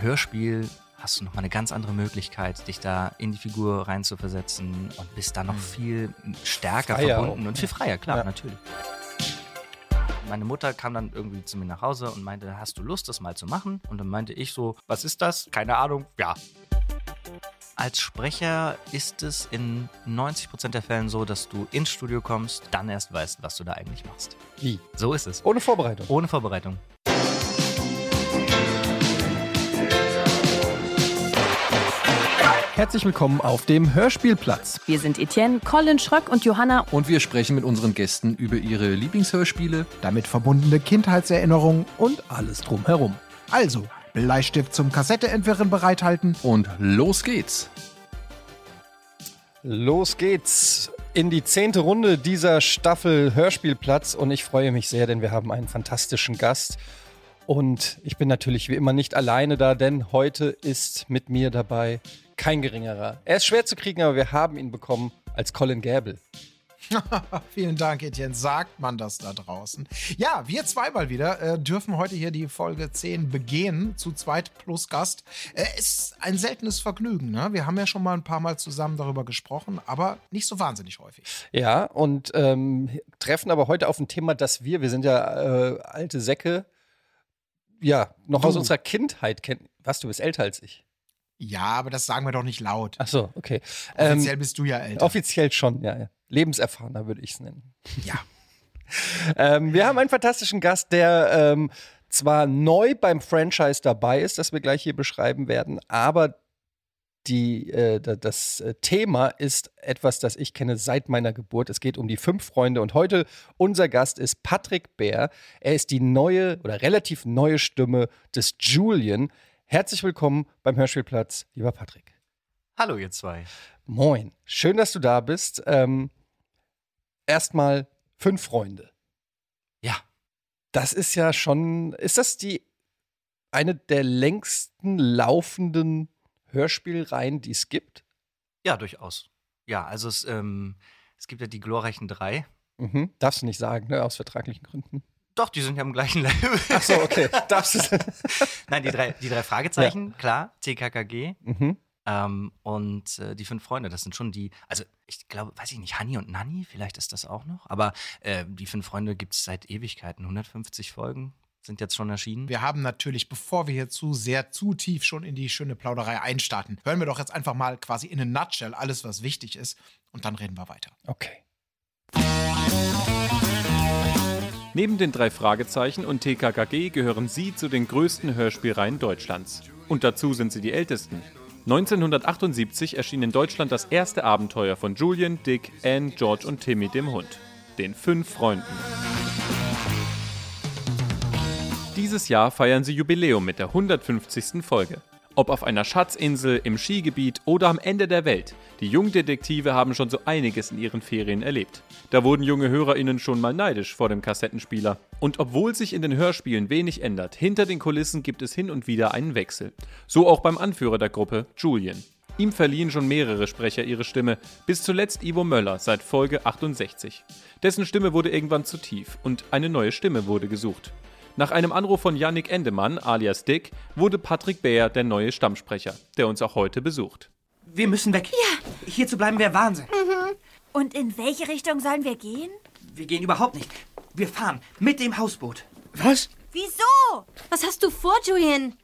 Hörspiel hast du nochmal eine ganz andere Möglichkeit, dich da in die Figur reinzuversetzen und bist da noch Mhm. viel stärker Freier verbunden auch. und viel freier, klar, Ja. natürlich. Meine Mutter kam dann irgendwie zu mir nach Hause und meinte, hast du Lust, das mal zu machen? Und dann meinte ich so, was ist das? Keine Ahnung. Ja. Als Sprecher ist es in 90% der Fällen so, dass du ins Studio kommst, dann erst weißt, was du da eigentlich machst. Wie? So ist es. Ohne Vorbereitung. Ohne Vorbereitung. Herzlich willkommen auf dem Hörspielplatz. Wir sind Etienne, Colin Schröck und Johanna. Und wir sprechen mit unseren Gästen über ihre Lieblingshörspiele. damit verbundene Kindheitserinnerungen und alles drumherum. Also, Bleistift zum Kassetteentwirren bereithalten. Und los geht's. Los geht's in die zehnte Runde dieser Staffel Hörspielplatz und ich freue mich sehr, denn wir haben einen fantastischen Gast. Und ich bin natürlich wie immer nicht alleine da, denn heute ist mit mir dabei kein geringerer. Er ist schwer zu kriegen, aber wir haben ihn bekommen als Colin Gable. Vielen Dank, Etienne. Sagt man das da draußen? Ja, wir zweimal wieder äh, dürfen heute hier die Folge 10 begehen, zu zweit plus Gast. Äh, ist ein seltenes Vergnügen. Ne? Wir haben ja schon mal ein paar Mal zusammen darüber gesprochen, aber nicht so wahnsinnig häufig. Ja, und ähm, treffen aber heute auf ein Thema, das wir, wir sind ja äh, alte Säcke, ja, noch aus Du. unserer Kindheit kennen. Was, du bist älter als ich? Ja, aber das sagen wir doch nicht laut. Ach so, okay. Offiziell Ähm, bist du ja älter. offiziell schon, ja. ja. Lebenserfahrener würde ich es nennen. Ja. Ähm, wir haben einen fantastischen Gast, der ähm, zwar neu beim Franchise dabei ist, das wir gleich hier beschreiben werden, aber die, äh, da- das äh, Thema ist etwas, das ich kenne seit meiner Geburt. Es geht um die fünf Freunde und heute unser Gast ist Patrick Bär. Er ist die neue oder relativ neue Stimme des Julian. Herzlich willkommen beim Hörspielplatz, lieber Patrick. Hallo, ihr zwei. Moin, schön, dass du da bist. Ähm, Erstmal fünf Freunde. Ja. Das ist ja schon, ist das die eine der längsten laufenden Hörspielreihen, die es gibt? Ja, durchaus. Ja, also es, ähm, es gibt ja die glorreichen drei. Mhm. Darfst du nicht sagen, ne? Aus vertraglichen Gründen. Doch, die sind ja im gleichen Level. Ach so, okay. Darfst du. Nein, die drei, die drei Fragezeichen, klar, TKKG. mhm. Ähm, und äh, die fünf Freunde, das sind schon die, also ich glaube, weiß ich nicht, Hanni und Nanni, vielleicht ist das auch noch, aber äh, die fünf Freunde gibt es seit Ewigkeiten, 150 Folgen sind jetzt schon erschienen. Wir haben natürlich, bevor wir hier zu sehr, zu tief schon in die schöne Plauderei einstarten, hören wir doch jetzt einfach mal quasi in a nutshell alles, was wichtig ist. Und dann reden wir weiter. Okay. Neben den drei Fragezeichen und TKKG gehören sie zu den größten Hörspielreihen Deutschlands. Und dazu sind sie die ältesten. 1978 erschien in Deutschland das erste Abenteuer von Julian, Dick, Anne, George und Timmy dem Hund. Den fünf Freunden. Dieses Jahr feiern sie Jubiläum mit der 150. Folge. Ob auf einer Schatzinsel, im Skigebiet oder am Ende der Welt, die Jungdetektive haben schon so einiges in ihren Ferien erlebt. Da wurden junge HörerInnen schon mal neidisch vor dem Kassettenspieler. Und obwohl sich in den Hörspielen wenig ändert, hinter den Kulissen gibt es hin und wieder einen Wechsel. So auch beim Anführer der Gruppe, Julian. Ihm verliehen schon mehrere Sprecher ihre Stimme, bis zuletzt Ivo Möller seit Folge 68. Dessen Stimme wurde irgendwann zu tief und eine neue Stimme wurde gesucht. Nach einem Anruf von Yannick Endemann, alias Dick, wurde Patrick Bär der neue Stammsprecher, der uns auch heute besucht. Wir müssen weg. Ja. Hier zu bleiben wäre Wahnsinn. Und in welche Richtung sollen wir gehen? Wir gehen überhaupt nicht. Wir fahren mit dem Hausboot. Was? Wieso? Was hast du vor, Julian?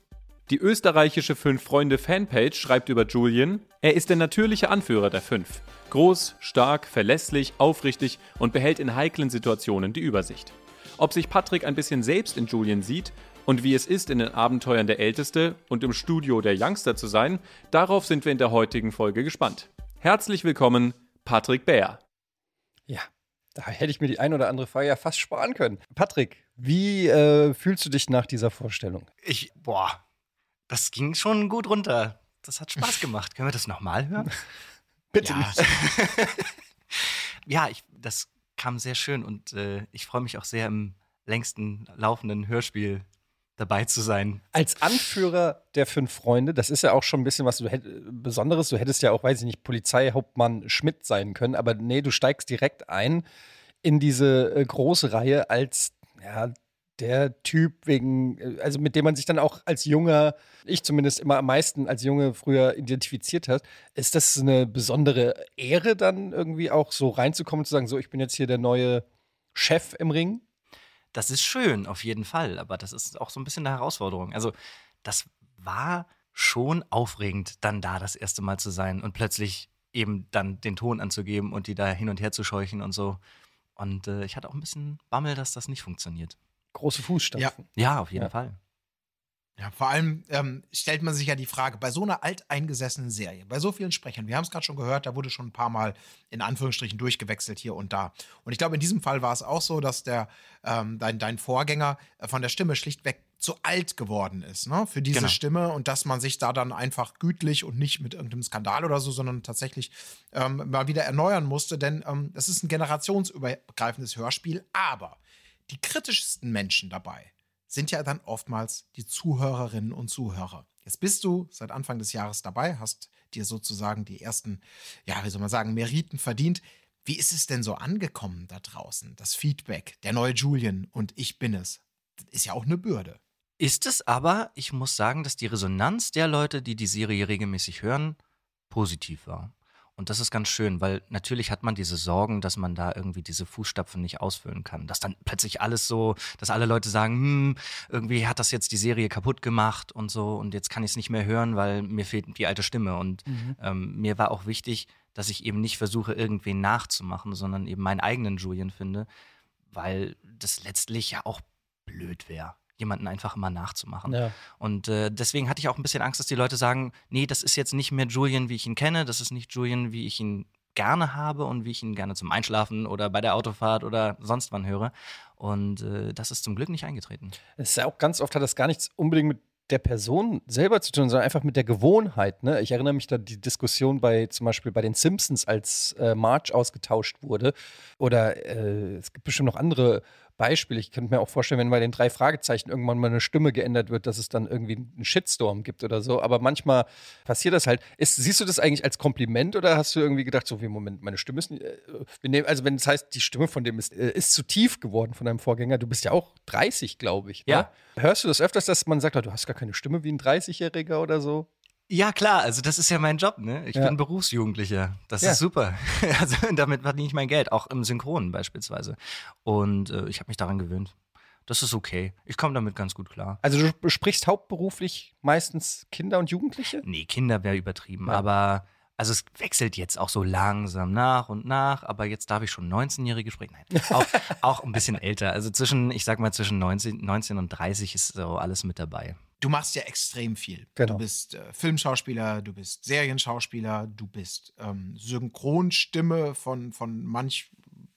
Die österreichische Fünf-Freunde-Fanpage schreibt über Julian, er ist der natürliche Anführer der Fünf. Groß, stark, verlässlich, aufrichtig und behält in heiklen Situationen die Übersicht. Ob sich Patrick ein bisschen selbst in Julian sieht und wie es ist, in den Abenteuern der Älteste und im Studio der Youngster zu sein, darauf sind wir in der heutigen Folge gespannt. Herzlich willkommen, Patrick Bär. Ja, da hätte ich mir die ein oder andere Frage ja fast sparen können. Patrick, wie äh, fühlst du dich nach dieser Vorstellung? Ich, boah, das ging schon gut runter. Das hat Spaß gemacht. Können wir das nochmal hören? Bitte ja. nicht. ja, ich, das kam sehr schön und äh, ich freue mich auch sehr im längsten laufenden Hörspiel dabei zu sein. Als Anführer der fünf Freunde, das ist ja auch schon ein bisschen was du Besonderes. Du hättest ja auch, weiß ich nicht, Polizeihauptmann Schmidt sein können, aber nee, du steigst direkt ein in diese äh, große Reihe als ja, der Typ wegen, äh, also mit dem man sich dann auch als junger, ich zumindest immer am meisten als Junge früher identifiziert hat. Ist das eine besondere Ehre, dann irgendwie auch so reinzukommen und zu sagen, so, ich bin jetzt hier der neue Chef im Ring? Das ist schön, auf jeden Fall, aber das ist auch so ein bisschen eine Herausforderung. Also, das war schon aufregend, dann da das erste Mal zu sein und plötzlich eben dann den Ton anzugeben und die da hin und her zu scheuchen und so. Und äh, ich hatte auch ein bisschen Bammel, dass das nicht funktioniert. Große Fußstapfen. Ja, auf jeden Ja. Fall. Ja, vor allem ähm, stellt man sich ja die Frage, bei so einer alteingesessenen Serie, bei so vielen Sprechern, wir haben es gerade schon gehört, da wurde schon ein paar Mal in Anführungsstrichen durchgewechselt hier und da. Und ich glaube, in diesem Fall war es auch so, dass der, ähm, dein, dein Vorgänger äh, von der Stimme schlichtweg zu alt geworden ist, ne, für diese Genau. Stimme und dass man sich da dann einfach gütlich und nicht mit irgendeinem Skandal oder so, sondern tatsächlich ähm, mal wieder erneuern musste, denn ähm, das ist ein generationsübergreifendes Hörspiel, aber die kritischsten Menschen dabei sind ja dann oftmals die Zuhörerinnen und Zuhörer. Jetzt bist du seit Anfang des Jahres dabei, hast dir sozusagen die ersten, ja, wie soll man sagen, Meriten verdient. Wie ist es denn so angekommen da draußen? Das Feedback, der neue Julian und ich bin es. Das ist ja auch eine Bürde. Ist es aber, ich muss sagen, dass die Resonanz der Leute, die die Serie regelmäßig hören, positiv war. Und das ist ganz schön, weil natürlich hat man diese Sorgen, dass man da irgendwie diese Fußstapfen nicht ausfüllen kann. Dass dann plötzlich alles so, dass alle Leute sagen, hm, irgendwie hat das jetzt die Serie kaputt gemacht und so und jetzt kann ich es nicht mehr hören, weil mir fehlt die alte Stimme. Und ähm, mir war auch wichtig, dass ich eben nicht versuche, irgendwen nachzumachen, sondern eben meinen eigenen Julian finde, weil das letztlich ja auch blöd wäre, jemanden einfach immer nachzumachen. Ja. Und äh, deswegen hatte ich auch ein bisschen Angst, dass die Leute sagen, nee, das ist jetzt nicht mehr Julian, wie ich ihn kenne, das ist nicht Julian, wie ich ihn gerne habe und wie ich ihn gerne zum Einschlafen oder bei der Autofahrt oder sonst wann höre. Und äh, das ist zum Glück nicht eingetreten. Es ist ja auch ganz oft hat das gar nichts unbedingt mit der Person selber zu tun, sondern einfach mit der Gewohnheit. Ne? Ich erinnere mich da die Diskussion bei zum Beispiel bei den Simpsons, als äh, Marge ausgetauscht wurde. Oder äh, es gibt bestimmt noch andere Beispiele. Ich könnte mir auch vorstellen, wenn bei den drei Fragezeichen irgendwann mal eine Stimme geändert wird, dass es dann irgendwie einen Shitstorm gibt oder so. Aber manchmal passiert das halt. Ist, siehst du das eigentlich als Kompliment oder hast du irgendwie gedacht, so wie Moment, meine Stimme ist nicht, äh, also wenn es heißt, die Stimme von dem ist, äh, ist zu tief geworden von deinem Vorgänger, du bist ja auch 30, glaube ich. Ne? Ja. Hörst du das öfters, dass man sagt, oh, du hast gar keine Stimme wie ein 30-Jähriger oder so? Ja, klar, also das ist ja mein Job, ne? Ich Ja. bin Berufsjugendlicher. Das Ja. ist super. Also damit verdiene ich mein Geld, auch im Synchronen beispielsweise. Und äh, ich habe mich daran gewöhnt. Das ist okay. Ich komme damit ganz gut klar. Also du besprichst hauptberuflich meistens Kinder und Jugendliche? Nee, Kinder wäre übertrieben, Ja. aber also es wechselt jetzt auch so langsam nach und nach, aber jetzt darf ich schon 19-Jährige sprechen. Nein, auch, auch ein bisschen älter. Also zwischen, ich sag mal, zwischen 19, 19 und 30 ist so alles mit dabei. Du machst ja extrem viel. Genau. Du bist äh, Filmschauspieler, du bist Serienschauspieler, du bist ähm, Synchronstimme von, von manch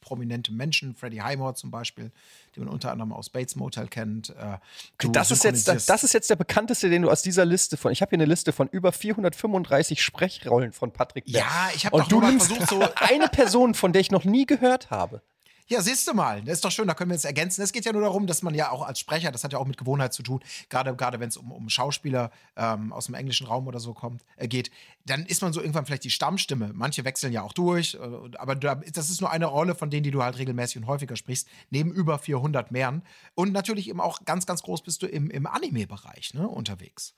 prominentem Menschen, Freddie Highmore zum Beispiel, den man unter anderem aus Bates Motel kennt. Äh, Das ist, jetzt, das ist jetzt der bekannteste, den du aus dieser Liste von. Ich habe hier eine Liste von über 435 Sprechrollen von Patrick Berg. Ja, ich habe doch du nimmst versucht, so eine Person, von der ich noch nie gehört habe. Ja, siehst du mal, das ist doch schön, da können wir jetzt ergänzen. Es geht ja nur darum, dass man ja auch als Sprecher, das hat ja auch mit Gewohnheit zu tun, gerade, gerade wenn es um, um Schauspieler ähm, aus dem englischen Raum oder so kommt, äh, geht, dann ist man so irgendwann vielleicht die Stammstimme. Manche wechseln ja auch durch, äh, aber da, das ist nur eine Rolle, von denen, die du halt regelmäßig und häufiger sprichst, neben über 400 mehreren. Und natürlich eben auch ganz, ganz groß bist du im, im Anime-Bereich ne, unterwegs.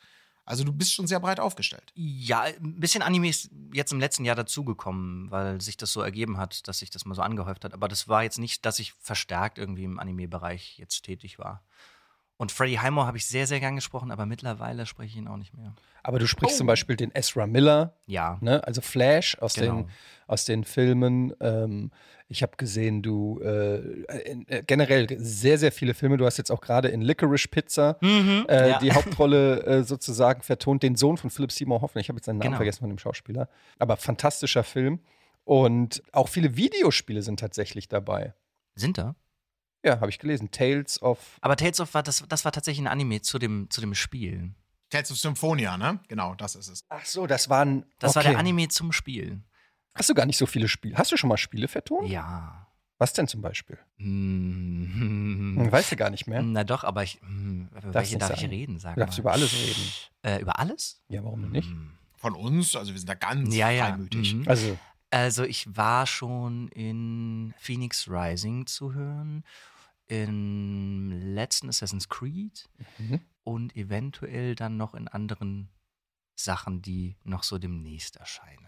Also du bist schon sehr breit aufgestellt. Ja, ein bisschen Anime ist jetzt im letzten Jahr dazugekommen, weil sich das so ergeben hat, dass sich das mal so angehäuft hat. Aber das war jetzt nicht, dass ich verstärkt irgendwie im Anime-Bereich jetzt tätig war. Und Freddie Highmore habe ich sehr, sehr gern gesprochen, aber mittlerweile spreche ich ihn auch nicht mehr. Aber du sprichst zum Beispiel den Ezra Miller, Ja. ne? also Flash aus, Genau. den, aus den Filmen. Ähm, ich habe gesehen, du äh, äh, generell sehr, sehr viele Filme. Du hast jetzt auch gerade in Licorice Pizza äh, Mhm. ja. die Hauptrolle äh, sozusagen vertont, den Sohn von Philip Seymour Hoffman. Ich habe jetzt seinen Namen Genau. vergessen von dem Schauspieler. Aber fantastischer Film. Und auch viele Videospiele sind tatsächlich dabei. Sind da? Ja, habe ich gelesen. Tales of. Aber Tales of war, das, das war tatsächlich ein Anime zu dem, zu dem Spiel. Tales of Symphonia, ne? Genau, das ist es. Ach so, das waren. Das war okay. der Anime zum Spiel. Hast du gar nicht so viele Spiele? Hast du schon mal Spiele vertont? Ja. Was denn zum Beispiel? Hm. Hm, weißt du gar nicht mehr. Na doch, aber ich, hm, über welche nicht darf ich sagen. reden? Sag Du darfst mal. über alles reden. Äh, über alles? Ja, warum denn nicht? Hm. Von uns, also wir sind da ganz Ja, ja. freimütig. Mhm. Also, Also ich war schon in Phoenix Rising zu hören. im letzten Assassin's Creed Mhm. und eventuell dann noch in anderen Sachen, die noch so demnächst erscheinen.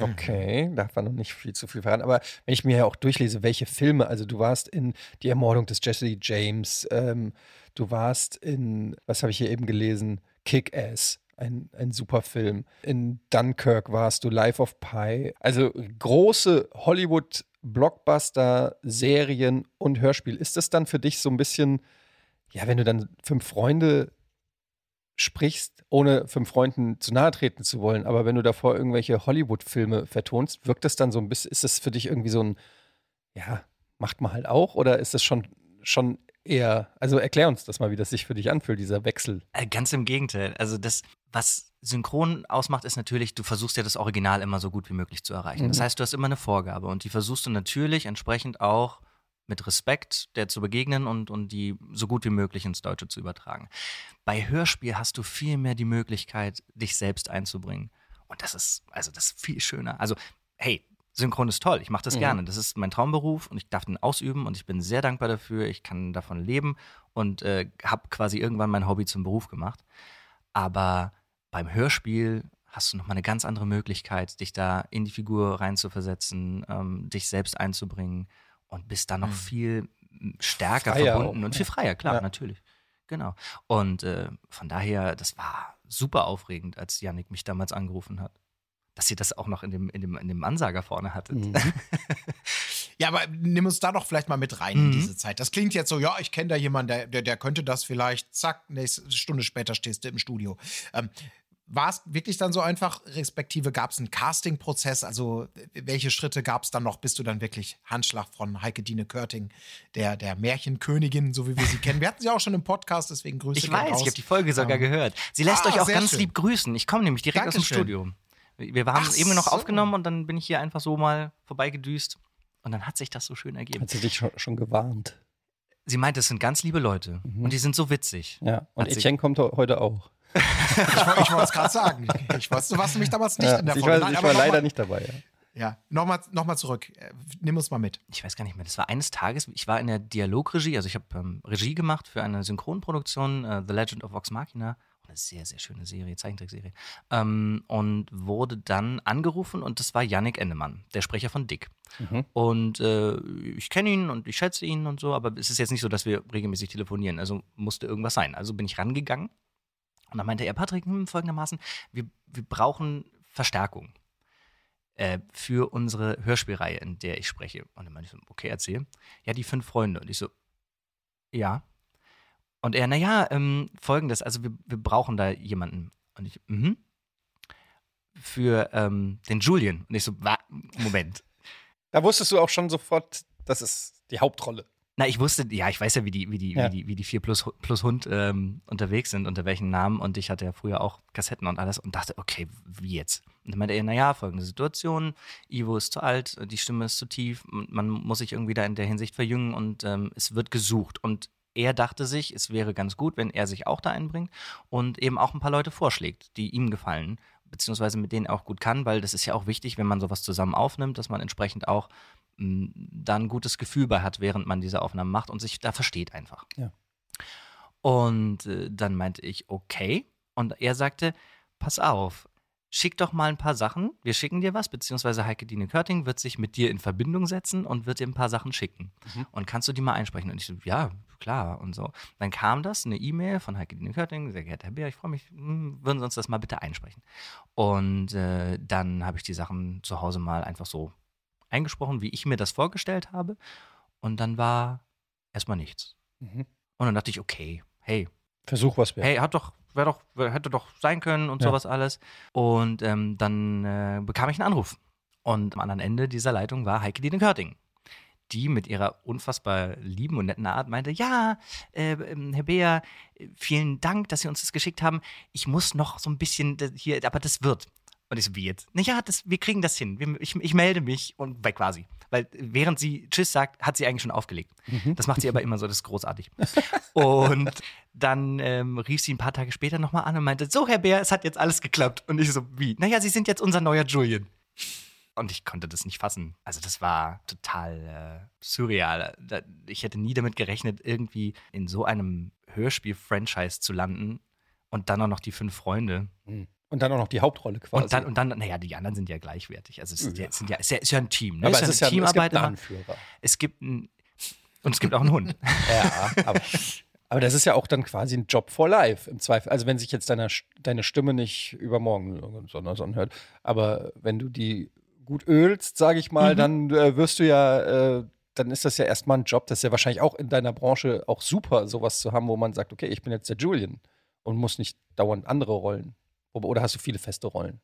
Okay, darf man noch nicht viel zu viel verraten. Aber wenn ich mir ja auch durchlese, welche Filme, also du warst in Die Ermordung des Jesse James, ähm, du warst in, was habe ich hier eben gelesen, Kick-Ass, ein, ein super Film. In Dunkirk warst du, Life of Pi. Also große Hollywood-Blockbuster, Serien und Hörspiel. Ist das dann für dich so ein bisschen, ja, wenn du dann fünf Freunde sprichst, ohne fünf Freunden zu nahe treten zu wollen, aber wenn du davor irgendwelche Hollywood-Filme vertonst, wirkt das dann so ein bisschen, ist das für dich irgendwie so ein, ja, macht man halt auch oder ist das schon, schon eher, also erklär uns das mal, wie das sich für dich anfühlt, dieser Wechsel. Äh, Ganz im Gegenteil. Also das, was synchron ausmacht, ist natürlich, du versuchst ja das Original immer so gut wie möglich zu erreichen. Das Mhm. heißt, du hast immer eine Vorgabe und die versuchst du natürlich entsprechend auch mit Respekt der zu begegnen und, und die so gut wie möglich ins Deutsche zu übertragen. Bei Hörspiel hast du viel mehr die Möglichkeit, dich selbst einzubringen. Und das ist, also das ist viel schöner. Also, hey, Synchron ist toll, ich mache das Mhm. gerne. Das ist mein Traumberuf und ich darf den ausüben und ich bin sehr dankbar dafür. Ich kann davon leben und äh, habe quasi irgendwann mein Hobby zum Beruf gemacht. Aber beim Hörspiel hast du nochmal eine ganz andere Möglichkeit, dich da in die Figur reinzuversetzen, ähm, dich selbst einzubringen und bist da noch Mhm. viel m, stärker Freier verbunden auch, und ja. viel freier, klar, Ja. natürlich. Genau. Und äh, von daher, das war super aufregend, als Yannick mich damals angerufen hat. Dass ihr das auch noch in dem, in dem, in dem Ansager vorne hattet. Mhm. Ja, aber nimm uns da doch vielleicht mal mit rein in Mhm. diese Zeit. Das klingt jetzt so, ja, ich kenne da jemanden, der, der, der könnte das vielleicht, zack, nächste Stunde später stehst du im Studio. Ähm, war es wirklich dann so einfach, respektive gab es einen Casting-Prozess? Also, welche Schritte gab es dann noch, bis du dann wirklich Handschlag von Heike Dine Körting, der, der Märchenkönigin, so wie wir sie kennen? Wir hatten sie auch schon im Podcast, deswegen Grüße Ich gehen weiß, raus. ich habe die Folge sogar Ähm, gehört. Sie lässt ah, euch auch ganz schön. lieb grüßen. Ich komme nämlich direkt aus dem Dankeschön. Studio. Wir haben Ach eben noch so. aufgenommen und dann bin ich hier einfach so mal vorbeigedüst. Und dann hat sich das so schön ergeben. Hat sie dich schon, schon gewarnt? Sie meint, es sind ganz liebe Leute Mhm. und die sind so witzig. Ja, und Hat Etienne kommt heute auch. Ich, ich wollte es gerade sagen. Ich weiß, du warst nämlich damals nicht ja, in der ich Folge. war, Nein, ich aber war noch leider mal, nicht dabei. Ja. Ja, nochmal noch mal zurück. Äh, Nimm uns mal mit. Ich weiß gar nicht mehr. Das war eines Tages, ich war in der Dialogregie, also ich habe ähm, Regie gemacht für eine Synchronproduktion, äh, The Legend of Vox Machina. Eine sehr, sehr schöne Serie, Zeichentrickserie. Ähm, und wurde dann angerufen und das war Yannick Endemann, der Sprecher von Dick. Mhm. Und äh, ich kenne ihn und ich schätze ihn und so, aber es ist jetzt nicht so, dass wir regelmäßig telefonieren. Also musste irgendwas sein. Also bin ich rangegangen und dann meinte er, Patrick, hm, folgendermaßen, wir, wir brauchen Verstärkung äh, für unsere Hörspielreihe, in der ich spreche. Und dann meinte ich so, okay, erzähl. Ja, die fünf Freunde. Und ich so, ja. Und er, naja, ähm, folgendes, also wir, wir brauchen da jemanden. Und ich, mhm. Für ähm, den Julian. Und ich so, wa Moment. Da wusstest du auch schon sofort, das ist die Hauptrolle. Na, ich wusste, ja, ich weiß ja, wie die, wie die, Ja. wie die, wie die 4 plus, plus Hund ähm, unterwegs sind, unter welchen Namen. Und ich hatte ja früher auch Kassetten und alles und dachte, okay, wie jetzt? Und dann meinte er, naja, folgende Situation: Ivo ist zu alt, die Stimme ist zu tief, man muss sich irgendwie da in der Hinsicht verjüngen und ähm, es wird gesucht. Und er dachte sich, es wäre ganz gut, wenn er sich auch da einbringt und eben auch ein paar Leute vorschlägt, die ihm gefallen, beziehungsweise mit denen er auch gut kann, weil das ist ja auch wichtig, wenn man sowas zusammen aufnimmt, dass man entsprechend auch mh, da ein gutes Gefühl bei hat, während man diese Aufnahmen macht und sich da versteht einfach. Ja. Und äh, dann meinte ich, okay. Und er sagte, pass auf, schick doch mal ein paar Sachen. Wir schicken dir was, beziehungsweise Heike Dine Körting wird sich mit dir in Verbindung setzen und wird dir ein paar Sachen schicken. Mhm. Und kannst du die mal einsprechen? Und ich so, ja, klar. Und so. Dann kam das, eine E-Mail von Heike Dine Körting, sehr geehrter Herr Bär, ich freue mich, hm, würden Sie uns das mal bitte einsprechen? Und äh, dann habe ich die Sachen zu Hause mal einfach so eingesprochen, wie ich mir das vorgestellt habe. Und dann war erstmal nichts. Mhm. Und dann dachte ich, okay, hey, Versuch was wert. hey, hat doch, wäre doch, hätte doch sein können und Ja. sowas alles. Und ähm, dann äh, bekam ich einen Anruf. Und am anderen Ende dieser Leitung war Heike Dine Körting, die mit ihrer unfassbar lieben und netten Art meinte, ja, äh, ähm, Herr Beer, äh, vielen Dank, dass Sie uns das geschickt haben. Ich muss noch so ein bisschen hier, aber das wird. Und ich so, wie jetzt? Naja, das, wir kriegen das hin. Ich, ich melde mich und weg quasi. Weil während sie Tschüss sagt, hat sie eigentlich schon aufgelegt. Das macht sie aber immer so, das ist großartig. Und dann ähm, rief sie ein paar Tage später nochmal an und meinte, so Herr Bär, es hat jetzt alles geklappt. Und ich so, wie? Naja, Sie sind jetzt unser neuer Julian. Und ich konnte das nicht fassen. Also das war total äh, surreal. Ich hätte nie damit gerechnet, irgendwie in so einem Hörspiel-Franchise zu landen und dann auch noch die fünf Freunde. Und dann auch noch die Hauptrolle quasi. Und dann, und dann, naja, die anderen sind ja gleichwertig. Also es ist ja, Ja. sind ja, es ist ja, ist ja ein Team. Ne? aber es es ist ist ja ja eine es gibt einen. Anführer. Es gibt ein, und es gibt auch einen Hund. Ja, aber, aber das ist ja auch dann quasi ein Job for life im Zweifel. Also wenn sich jetzt deine, deine Stimme nicht übermorgen sondern so anhört, aber wenn du die gut ölst, sage ich mal, dann äh, wirst du ja, äh, dann ist das ja erstmal ein Job. Das ist ja wahrscheinlich auch in deiner Branche auch super, sowas zu haben, wo man sagt, okay, ich bin jetzt der Julian und muss nicht dauernd andere Rollen. Oder hast du viele feste Rollen?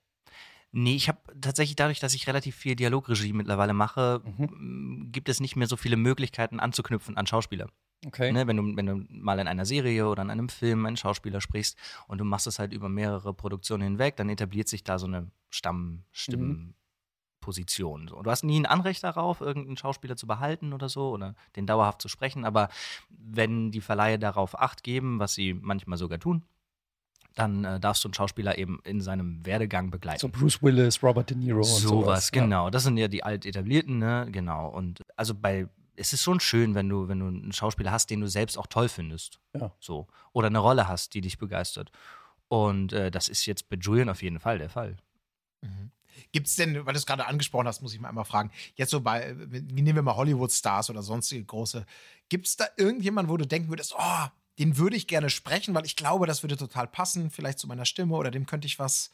Nee, ich habe tatsächlich dadurch, dass ich relativ viel Dialogregie mittlerweile mache, Mhm. gibt es nicht mehr so viele Möglichkeiten anzuknüpfen an Schauspieler. Okay. Ne, wenn, du, wenn du mal in einer Serie oder in einem Film einen Schauspieler sprichst und du machst es halt über mehrere Produktionen hinweg, dann etabliert sich da so eine Stammstimmenposition. So. Du hast nie ein Anrecht darauf, irgendeinen Schauspieler zu behalten oder so oder den dauerhaft zu sprechen, aber wenn die Verleihe darauf Acht geben, was sie manchmal sogar tun, dann äh, darfst du einen Schauspieler eben in seinem Werdegang begleiten. So Bruce Willis, Robert De Niro und sowas. Sowas, Ja. genau. Das sind ja die alt etablierten, ne? Genau. Und also bei, es ist schon schön, wenn du, wenn du einen Schauspieler hast, den du selbst auch toll findest. Ja. So. Oder eine Rolle hast, die dich begeistert. Und äh, das ist jetzt bei Julian auf jeden Fall der Fall. Gibt es denn, weil du es gerade angesprochen hast, muss ich mal einmal fragen, jetzt so bei, wie nehmen wir mal Hollywood-Stars oder sonstige große, gibt es da irgendjemanden, wo du denken würdest, oh, den würde ich gerne sprechen, weil ich glaube, das würde total passen, vielleicht zu meiner Stimme oder dem könnte ich was,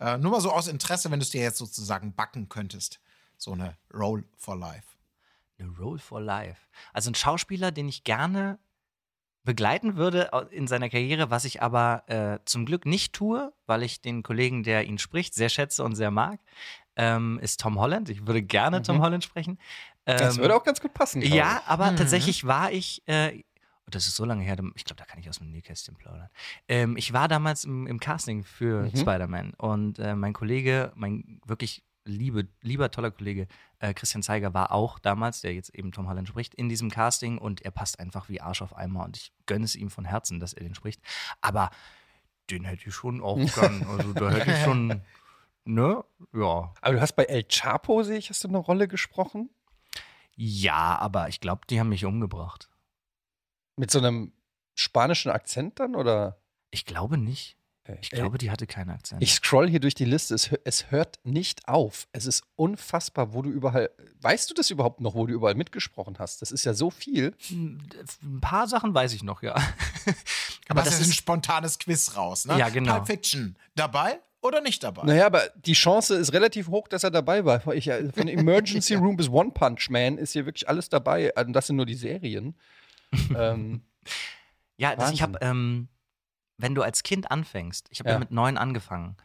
äh, nur mal so aus Interesse, wenn du es dir jetzt sozusagen backen könntest. So eine Role for Life. Eine Role for Life. Also ein Schauspieler, den ich gerne begleiten würde in seiner Karriere, was ich aber äh, zum Glück nicht tue, weil ich den Kollegen, der ihn spricht, sehr schätze und sehr mag, ähm, ist Tom Holland. Ich würde gerne Tom Holland sprechen. Das Ähm, würde auch ganz gut passen. Ja, ich. aber Mhm. tatsächlich war ich, äh, und das ist so lange her, ich glaube, da kann ich aus dem Nähkästchen plaudern. Ähm, ich war damals im, im Casting für Mhm. Spider-Man und äh, mein Kollege, mein wirklich liebe, lieber, toller Kollege äh, Christian Zeiger war auch damals, der jetzt eben Tom Holland spricht, in diesem Casting und er passt einfach wie Arsch auf Eimer und ich gönne es ihm von Herzen, dass er den spricht. Aber den hätte ich schon auch gern. Also da hätte ich schon, ne? Ja. Aber du hast bei El Chapo, sehe ich, hast du eine Rolle gesprochen? Ja, aber ich glaube, die haben mich umgebracht. Mit so einem spanischen Akzent dann oder? Ich glaube nicht. Ich glaube, die hatte keinen Akzent. Ich scroll hier durch die Liste. Es, es hört nicht auf. Es ist unfassbar, wo du überall. Weißt du das überhaupt noch, wo du überall mitgesprochen hast? Das ist ja so viel. ein paar Sachen weiß ich noch, ja. Aber das ist ein spontanes Quiz raus, ne? Ja, genau. Pulp Fiction. Dabei oder nicht dabei? Naja, aber die Chance ist relativ hoch, dass er dabei war. Äh, von Emergency Room bis One Punch Man ist hier wirklich alles dabei. Und das sind nur die Serien. ähm, Ja, das, ich habe, ähm, wenn du als Kind anfängst, ich habe ja. Ja. mit neun angefangen,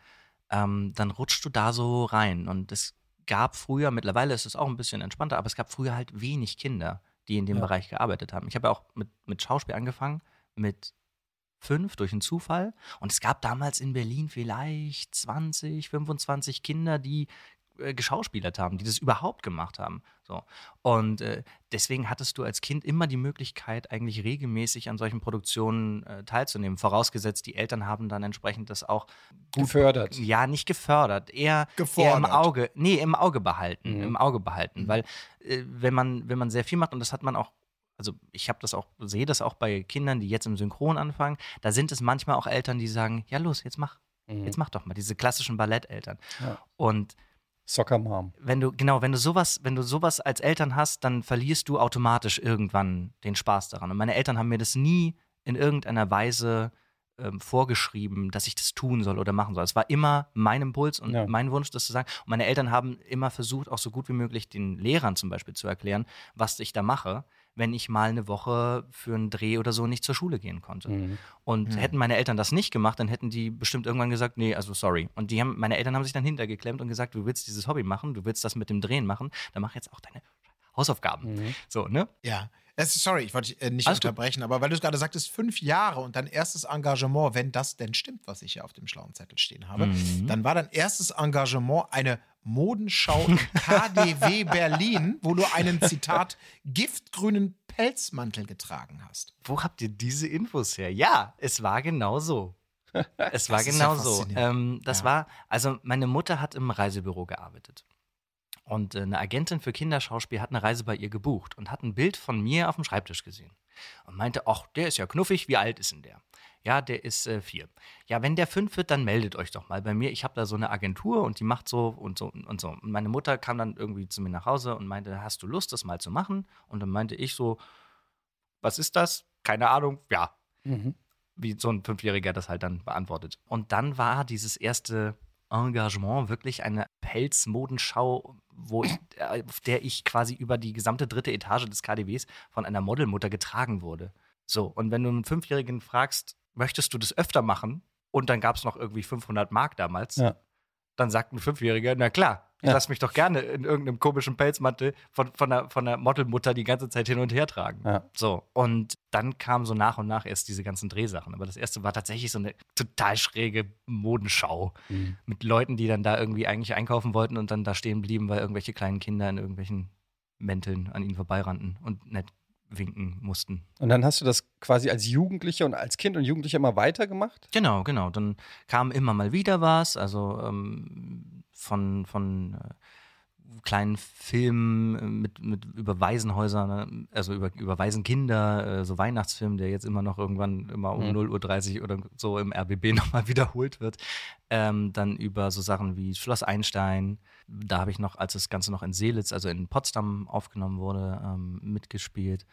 ähm, dann rutschst du da so rein. Und es gab früher, mittlerweile ist es auch ein bisschen entspannter, aber es gab früher halt wenig Kinder, die in dem Ja. Bereich gearbeitet haben. Ich habe ja auch mit, mit Schauspiel angefangen, mit fünf durch einen Zufall. Und es gab damals in Berlin vielleicht 20, 25 Kinder, die äh, geschauspielert haben, die das überhaupt gemacht haben. So. Und äh, deswegen hattest du als Kind immer die Möglichkeit, eigentlich regelmäßig an solchen Produktionen äh, teilzunehmen. Vorausgesetzt, die Eltern haben dann entsprechend das auch gut gefördert. ja, nicht gefördert, eher, eher im. Auge, nee, im Auge behalten, Mhm. im Auge behalten, weil äh, wenn man wenn man sehr viel macht und das hat man auch also ich habe das auch sehe das auch bei Kindern, die jetzt im Synchron anfangen, da sind es manchmal auch Eltern, die sagen, ja los, jetzt mach, Mhm. jetzt mach doch mal diese klassischen Balletteltern. Ja. Und Soccer Mom. wenn du, genau, wenn du sowas, wenn du sowas als Eltern hast, dann verlierst du automatisch irgendwann den Spaß daran. Und meine Eltern haben mir das nie in irgendeiner Weise ähm, vorgeschrieben, dass ich das tun soll oder machen soll. Es war immer mein Impuls und Ja. mein Wunsch, das zu sagen. Und meine Eltern haben immer versucht, auch so gut wie möglich den Lehrern zum Beispiel zu erklären, was ich da mache, wenn ich mal eine Woche für einen Dreh oder so nicht zur Schule gehen konnte. Mhm. Und hätten meine Eltern das nicht gemacht, dann hätten die bestimmt irgendwann gesagt, nee, also sorry. Und die haben, meine Eltern haben sich dann hintergeklemmt und gesagt, du willst dieses Hobby machen, du willst das mit dem Drehen machen, dann mach jetzt auch deine Hausaufgaben. Mhm. So, ne? Ja. Sorry, ich wollte dich, äh, nicht Alles gut. unterbrechen, aber weil du es gerade sagtest, fünf Jahre und dein erstes Engagement, wenn das denn stimmt, was ich hier auf dem schlauen Zettel stehen habe, Mhm. dann war dein erstes Engagement eine Modenschau im KDW Berlin, wo du einen, Zitat, giftgrünen Pelzmantel getragen hast. Wo habt ihr diese Infos her? Ja, es war genau so. Es war genau ja so. Ähm, das Ja. war, also meine Mutter hat im Reisebüro gearbeitet. Und äh, eine Agentin für Kinderschauspiel hat eine Reise bei ihr gebucht und hat ein Bild von mir auf dem Schreibtisch gesehen. Und meinte, ach, der ist ja knuffig, wie alt ist denn der? Ja, der ist äh, vier. Ja, wenn der fünf wird, dann meldet euch doch mal bei mir. Ich habe da so eine Agentur und die macht so und so und so. Und meine Mutter kam dann irgendwie zu mir nach Hause und meinte, hast du Lust, das mal zu machen? Und dann meinte ich so, was ist das? Keine Ahnung. Ja, Mhm. wie so ein Fünfjähriger das halt dann beantwortet. Und dann war dieses erste Engagement wirklich eine Pelzmodenschau, wo ich, äh, auf der ich quasi über die gesamte dritte Etage des KDWs von einer Modelmutter getragen wurde. So, und wenn du einen Fünfjährigen fragst, möchtest du das öfter machen? Und dann gab es noch irgendwie 500 Mark damals. Ja. Dann sagt ein Fünfjähriger, na klar, Ja. lass mich doch gerne in irgendeinem komischen Pelzmantel von, von, der, von der Modelmutter die ganze Zeit hin und her tragen. Ja. So, und dann kamen so nach und nach erst diese ganzen Drehsachen. Aber das erste war tatsächlich so eine total schräge Modenschau Mhm. mit Leuten, die dann da irgendwie eigentlich einkaufen wollten und dann da stehen blieben, weil irgendwelche kleinen Kinder in irgendwelchen Mänteln an ihnen vorbeirannten und nett winken mussten. Und dann hast du das quasi als Jugendlicher und als Kind und Jugendlicher immer weitergemacht? Genau, genau. Dann kam immer mal wieder was, also ähm, von, von äh, kleinen Filmen äh, mit, mit über Waisenhäuser, ne? also über, über Waisenkinder, äh, so Weihnachtsfilm, der jetzt immer noch irgendwann immer um Mhm. 0.30 Uhr oder so im RBB nochmal wiederholt wird. Ähm, dann über so Sachen wie Schloss Einstein. Da habe ich noch, als das Ganze noch in Seelitz, also in Potsdam aufgenommen wurde, ähm, mitgespielt.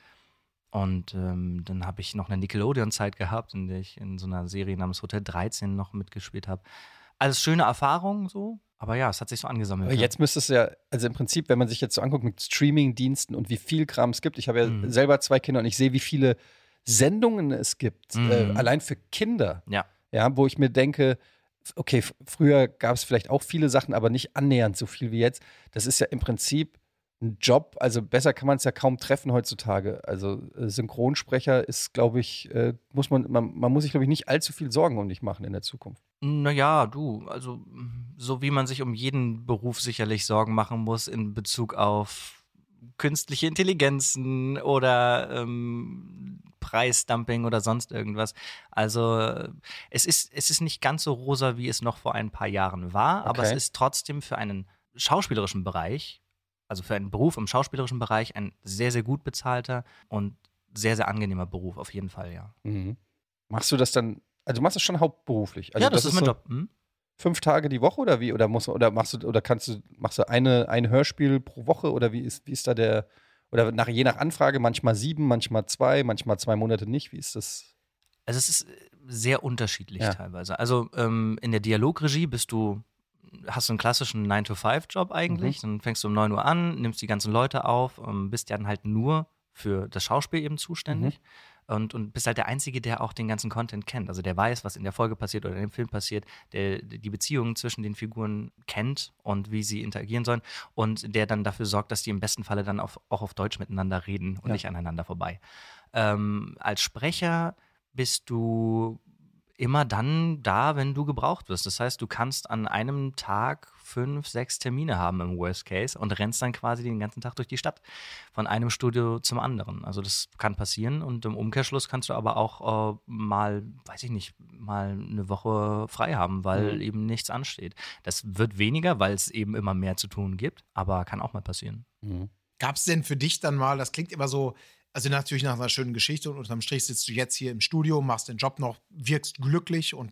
Und ähm, dann habe ich noch eine Nickelodeon-Zeit gehabt, in der ich in so einer Serie namens Hotel 13 noch mitgespielt habe. Alles schöne Erfahrungen so, aber ja, es hat sich so angesammelt. Aber ja. jetzt müsste es ja, also im Prinzip, wenn man sich jetzt so anguckt mit Streaming-Diensten und wie viel Kram es gibt, ich habe ja Mhm. selber zwei Kinder und ich sehe, wie viele Sendungen es gibt, Mhm. äh, allein für Kinder. Ja. Ja, wo ich mir denke, okay, früher gab es vielleicht auch viele Sachen, aber nicht annähernd so viel wie jetzt. Das ist ja im Prinzip ein Job, also besser kann man es ja kaum treffen heutzutage. Also äh, Synchronsprecher ist, glaube ich, äh, muss man, man, man muss sich, glaube ich, nicht allzu viel Sorgen um dich machen in der Zukunft. Naja, du, also so wie man sich um jeden Beruf sicherlich Sorgen machen muss in Bezug auf künstliche Intelligenzen oder ähm, Preisdumping oder sonst irgendwas. Also es ist, es ist nicht ganz so rosa, wie es noch vor ein paar Jahren war, aber es Okay. ist trotzdem für einen schauspielerischen Bereich, also für einen Beruf im schauspielerischen Bereich, ein sehr, sehr gut bezahlter und sehr, sehr angenehmer Beruf, auf jeden Fall, ja. Mhm. Machst du das dann, also du machst es schon hauptberuflich? Also ja, das, ist mein so Job. Hm? Fünf Tage die Woche oder wie? Oder musst du, oder machst du, oder kannst du, machst du eine, ein Hörspiel pro Woche oder wie ist, wie ist da der, oder nach, je nach Anfrage, manchmal sieben, manchmal zwei, manchmal zwei Monate nicht. Wie ist das? Also es ist äh, sehr unterschiedlich Ja. teilweise. Also ähm, in der Dialogregie bist du, hast du einen klassischen 9-to-5-Job eigentlich. Dann fängst du um 9 Uhr an, nimmst die ganzen Leute auf, ähm, bist dann halt nur für das Schauspiel eben zuständig. Und, und bist halt der Einzige, der auch den ganzen Content kennt. Also der weiß, was in der Folge passiert oder in dem Film passiert, der die Beziehungen zwischen den Figuren kennt und wie sie interagieren sollen und der dann dafür sorgt, dass die im besten Falle dann auf, auch auf Deutsch miteinander reden und Ja. nicht aneinander vorbei. Ähm, als Sprecher bist du immer dann da, wenn du gebraucht wirst. Das heißt, du kannst an einem Tag fünf, sechs Termine haben im Worst Case und rennst dann quasi den ganzen Tag durch die Stadt von einem Studio zum anderen. Also das kann passieren und im Umkehrschluss kannst du aber auch äh, mal, weiß ich nicht, mal eine Woche frei haben, weil Mhm. eben nichts ansteht. Das wird weniger, weil es eben immer mehr zu tun gibt, aber kann auch mal passieren. Gab es denn für dich dann mal, das klingt immer so, also natürlich nach einer schönen Geschichte und unterm Strich sitzt du jetzt hier im Studio, machst den Job noch, wirkst glücklich und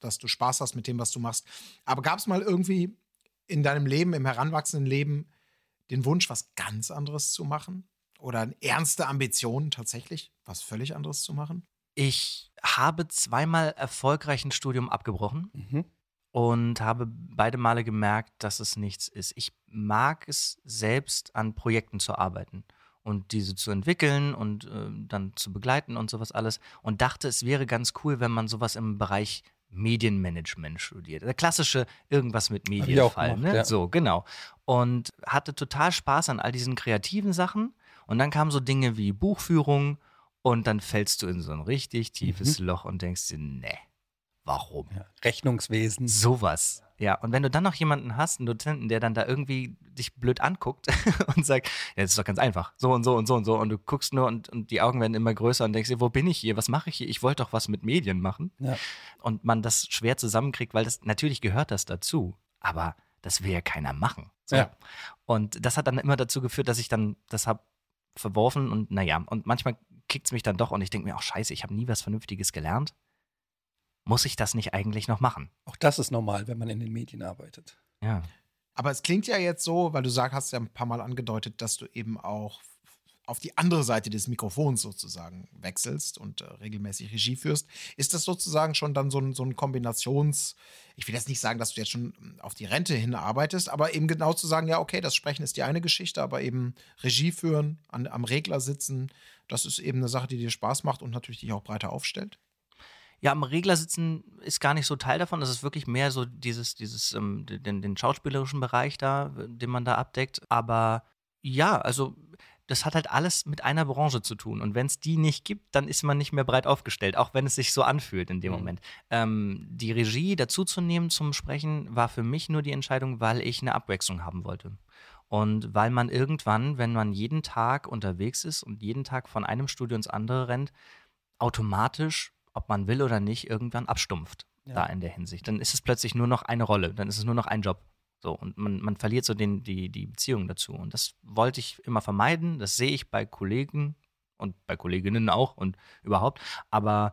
dass du Spaß hast mit dem, was du machst. Aber gab es mal irgendwie in deinem Leben, im heranwachsenden Leben, den Wunsch, was ganz anderes zu machen? Oder ernste Ambitionen tatsächlich, was völlig anderes zu machen? Ich habe zweimal erfolgreich ein Studium abgebrochen. Mhm. und habe beide Male gemerkt, dass es nichts ist. Ich mag es selbst an Projekten zu arbeiten und diese zu entwickeln und äh, dann zu begleiten und sowas alles und dachte, es wäre ganz cool, wenn man sowas im Bereich Medienmanagement studiert. Der klassische irgendwas mit Medienfall, ne? ja. So, genau. Und hatte total Spaß an all diesen kreativen Sachen und dann kamen so Dinge wie Buchführung und dann fällst du in so ein richtig tiefes Loch und denkst dir, nee, warum? Ja. Rechnungswesen. Sowas. Ja, und wenn du dann noch jemanden hast, einen Dozenten, der dann da irgendwie dich blöd anguckt und sagt, ja, das ist doch ganz einfach, so und so und so und so, und du guckst nur und, und die Augen werden immer größer und denkst dir, wo bin ich hier, was mache ich hier, ich wollte doch was mit Medien machen. Ja. Und man das schwer zusammenkriegt, weil das, natürlich gehört das dazu, aber das will ja keiner machen. So. Ja. Und das hat dann immer dazu geführt, dass ich dann das habe verworfen und naja, und manchmal kickt es mich dann doch und ich denke mir, auch scheiße, ich habe nie was Vernünftiges gelernt. Muss ich das nicht eigentlich noch machen? Auch das ist normal, wenn man in den Medien arbeitet. Ja. Aber es klingt ja jetzt so, weil du sagst, hast ja ein paar Mal angedeutet, dass du eben auch auf die andere Seite des Mikrofons sozusagen wechselst und äh, regelmäßig Regie führst. Ist das sozusagen schon dann so ein, so ein Kombinations-, ich will jetzt nicht sagen, dass du jetzt schon ähm, auf die Rente hinarbeitest, aber eben genau zu sagen, ja, okay, das Sprechen ist die eine Geschichte, aber eben Regie führen, an, am Regler sitzen, das ist eben eine Sache, die dir Spaß macht und natürlich dich auch breiter aufstellt? Ja, am Regler sitzen ist gar nicht so Teil davon. Das ist wirklich mehr so dieses, dieses, ähm, den, den schauspielerischen Bereich da, den man da abdeckt. Aber ja, also das hat halt alles mit einer Branche zu tun. Und wenn es die nicht gibt, dann ist man nicht mehr breit aufgestellt, auch wenn es sich so anfühlt in dem Mhm. Moment. Ähm, die Regie dazuzunehmen zum Sprechen war für mich nur die Entscheidung, weil ich eine Abwechslung haben wollte. Und weil man irgendwann, wenn man jeden Tag unterwegs ist und jeden Tag von einem Studio ins andere rennt, automatisch, ob man will oder nicht, irgendwann abstumpft. Ja. Da in der Hinsicht. Dann ist es plötzlich nur noch eine Rolle, dann ist es nur noch ein Job. So, und man, man verliert so den, die, die Beziehung dazu. Und das wollte ich immer vermeiden. Das sehe ich bei Kollegen und bei Kolleginnen auch und überhaupt. Aber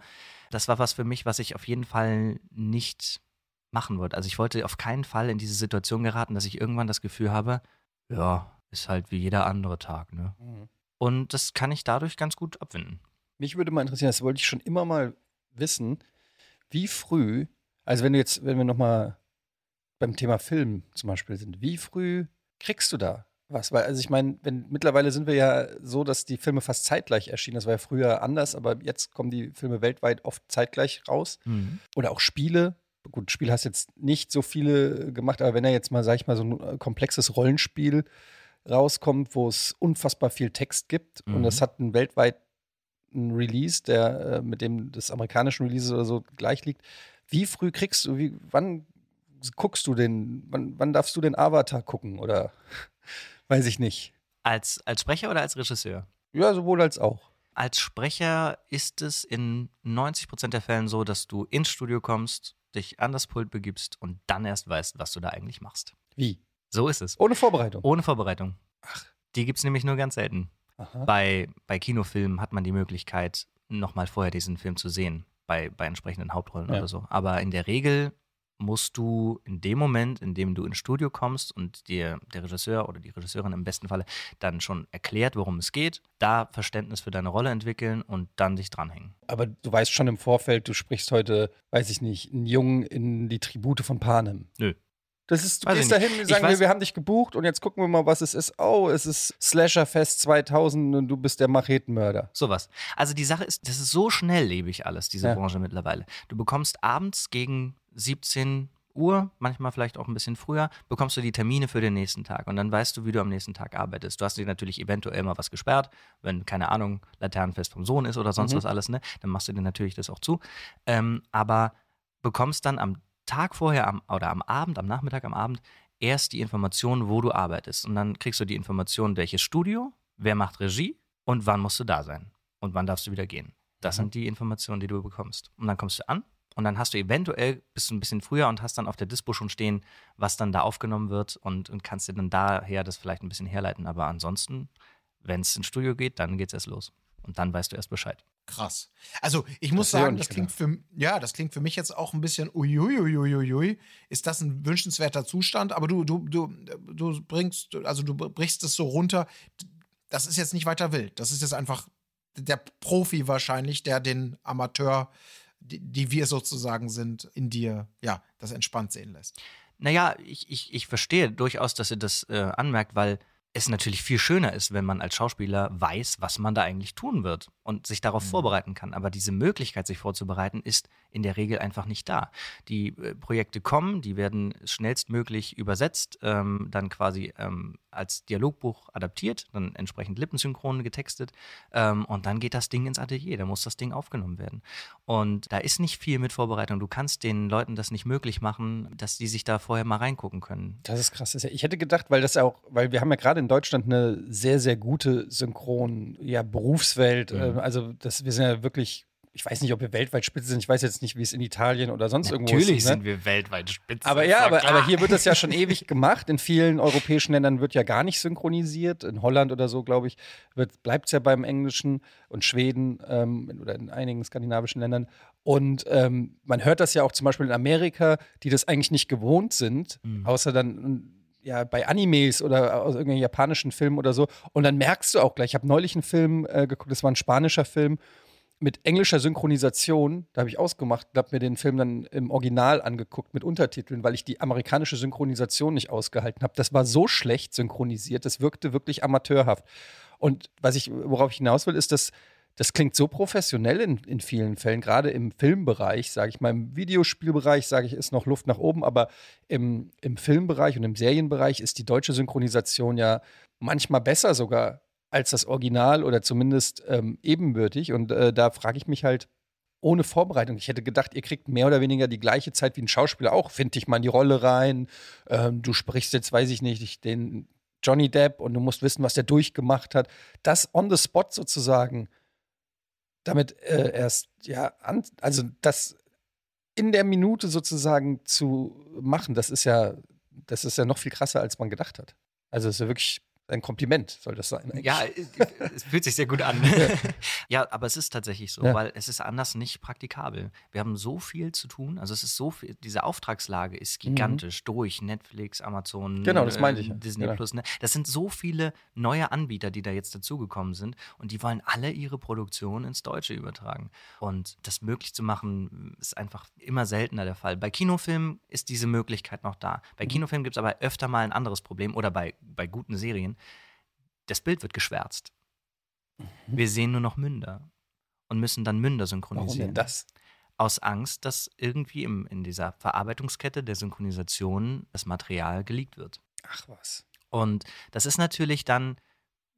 das war was für mich, was ich auf jeden Fall nicht machen wollte. Also ich wollte auf keinen Fall in diese Situation geraten, dass ich irgendwann das Gefühl habe, ja, ist halt wie jeder andere Tag, ne? Und das kann ich dadurch ganz gut abwinden. Mich würde mal interessieren, das wollte ich schon immer mal wissen, wie früh, also wenn du jetzt, wenn wir nochmal beim Thema Film zum Beispiel sind, wie früh kriegst du da was? Weil, also ich meine, wenn mittlerweile sind wir ja so, dass die Filme fast zeitgleich erschienen. Das war ja früher anders, aber jetzt kommen die Filme weltweit oft zeitgleich raus. Oder auch Spiele. Gut, Spiel hast jetzt nicht so viele gemacht, aber wenn er jetzt mal, sag ich mal, so ein äh, komplexes Rollenspiel rauskommt, wo es unfassbar viel Text gibt und Mhm. das hat einen weltweiten Release, der äh, mit dem des amerikanischen Releases oder so gleich liegt. Wie früh kriegst du, wie, wann guckst du den, wann, wann darfst du den Avatar gucken oder weiß ich nicht. Als, als Sprecher oder als Regisseur? Ja, sowohl als auch. Als Sprecher ist es in 90% der Fällen so, dass du ins Studio kommst, dich an das Pult begibst und dann erst weißt, was du da eigentlich machst. Wie? So ist es. Ohne Vorbereitung. Ohne Vorbereitung. Die gibt es nämlich nur ganz selten. Aha. Bei, bei Kinofilmen hat man die Möglichkeit, nochmal vorher diesen Film zu sehen, bei, bei entsprechenden Hauptrollen Ja. oder so. Aber in der Regel musst du in dem Moment, in dem du ins Studio kommst und dir der Regisseur oder die Regisseurin im besten Falle dann schon erklärt, worum es geht, da Verständnis für deine Rolle entwickeln und dann dich dranhängen. Aber du weißt schon im Vorfeld, du sprichst heute, weiß ich nicht, einen Jungen in die Tribute von Panem. Nö. Das ist, du Weiß gehst dahin und sagen wir, wir haben dich gebucht und jetzt gucken wir mal, was es ist. Oh, es ist Slasherfest 2000 und du bist der Machetenmörder. Sowas. Also die Sache ist, das ist so schnelllebig alles, diese Ja. Branche mittlerweile. Du bekommst abends gegen 17 Uhr, manchmal vielleicht auch ein bisschen früher, bekommst du die Termine für den nächsten Tag und dann weißt du, wie du am nächsten Tag arbeitest. Du hast dir natürlich eventuell mal was gesperrt, wenn, keine Ahnung, Laternenfest vom Sohn ist oder sonst Mhm. was alles, ne? Dann machst du dir natürlich das auch zu. Ähm, aber bekommst dann am Tag vorher am, oder am Abend, am Nachmittag, am Abend erst die Information, wo du arbeitest. Und dann kriegst du die Information, welches Studio, wer macht Regie und wann musst du da sein und wann darfst du wieder gehen. Das Mhm. sind die Informationen, die du bekommst. Und dann kommst du an und dann hast du eventuell, bist du ein bisschen früher und hast dann auf der Dispo schon stehen, was dann da aufgenommen wird und, und kannst dir dann daher das vielleicht ein bisschen herleiten. Aber ansonsten, wenn es ins Studio geht, dann geht's erst los. Und dann weißt du erst Bescheid. Krass. Also ich muss Das sagen, das klingt für ja, das klingt für mich jetzt auch ein bisschen uiuiuiuiui. Ist das ein wünschenswerter Zustand? Aber du, du, du, du bringst, also du brichst es so runter. Das ist jetzt nicht weiter wild. Das ist jetzt einfach der Profi wahrscheinlich, der den Amateur, die, die wir sozusagen sind, in dir, ja, das entspannt sehen lässt. Naja, ich, ich, ich verstehe durchaus, dass ihr das äh, anmerkt, weil es natürlich viel schöner ist, wenn man als Schauspieler weiß, was man da eigentlich tun wird und sich darauf vorbereiten kann. Aber diese Möglichkeit, sich vorzubereiten, ist in der Regel einfach nicht da. Die äh, Projekte kommen, die werden schnellstmöglich übersetzt, ähm, dann quasi ähm, als Dialogbuch adaptiert, dann entsprechend lippensynchron getextet ähm, und dann geht das Ding ins Atelier, da muss das Ding aufgenommen werden. Und da ist nicht viel mit Vorbereitung. Du kannst den Leuten das nicht möglich machen, dass die sich da vorher mal reingucken können. Das ist krass. Ich hätte gedacht, weil das auch, weil wir haben ja gerade in Deutschland eine sehr, sehr gute Synchron, ja, Berufswelt. Mhm. äh, Also das, wir sind ja wirklich, ich weiß nicht, ob wir weltweit spitze sind. Ich weiß jetzt nicht, wie es in Italien oder sonst irgendwo ist. Natürlich ne? sind wir weltweit spitze. Aber ja, aber, aber hier wird das ja schon ewig gemacht. In vielen europäischen Ländern wird ja gar nicht synchronisiert. In Holland oder so, glaube ich, bleibt es ja beim Englischen und Schweden ähm, oder in einigen skandinavischen Ländern. Und ähm, man hört das ja auch zum Beispiel in Amerika, die das eigentlich nicht gewohnt sind, Mhm. außer dann ja bei Animes oder aus irgendwelchen japanischen Filmen oder so. Und dann merkst du auch gleich, ich habe neulich einen Film äh, geguckt, das war ein spanischer Film mit englischer Synchronisation. Da habe ich ausgemacht und habe mir den Film dann im Original angeguckt mit Untertiteln, weil ich die amerikanische Synchronisation nicht ausgehalten habe. Das war so schlecht synchronisiert, das wirkte wirklich amateurhaft. Und was ich, worauf ich hinaus will, ist, dass das klingt so professionell in, in vielen Fällen, gerade im Filmbereich, sage ich mal. Im Videospielbereich, sage ich, ist noch Luft nach oben, aber im, im Filmbereich und im Serienbereich ist die deutsche Synchronisation ja manchmal besser sogar als das Original oder zumindest ähm, ebenbürtig. Und äh, da frage ich mich halt, ohne Vorbereitung. Ich hätte gedacht, ihr kriegt mehr oder weniger die gleiche Zeit wie ein Schauspieler auch. Find dich mal in die Rolle rein. Ähm, du sprichst jetzt, weiß ich nicht, den Johnny Depp und du musst wissen, was der durchgemacht hat. Das on the spot sozusagen damit äh, erst, ja, an, also das in der Minute sozusagen zu machen, das ist ja, das ist ja noch viel krasser, als man gedacht hat. Also es ist ja wirklich ein Kompliment, soll das sein. eigentlich. Ja, äh, es fühlt sich sehr gut an. ja, aber es ist tatsächlich so, Ja. weil es ist anders nicht praktikabel. Wir haben so viel zu tun. Also es ist so viel, diese Auftragslage ist gigantisch durch Netflix, Amazon, Mhm. Genau, das meinte äh, ich ja. Disney Genau. Plus. Ne? Das sind so viele neue Anbieter, die da jetzt dazugekommen sind und die wollen alle ihre Produktion ins Deutsche übertragen. Und das möglich zu machen, ist einfach immer seltener der Fall. Bei Kinofilmen ist diese Möglichkeit noch da. Bei Mhm. Kinofilmen gibt es aber öfter mal ein anderes Problem oder bei, bei guten Serien. Das Bild wird geschwärzt. Wir sehen nur noch Münder und müssen dann Münder Mhm. Warum synchronisieren. denn das? Aus Angst, dass irgendwie im, in dieser Verarbeitungskette der Synchronisation das Material geleakt wird. Ach was. Und das ist natürlich dann,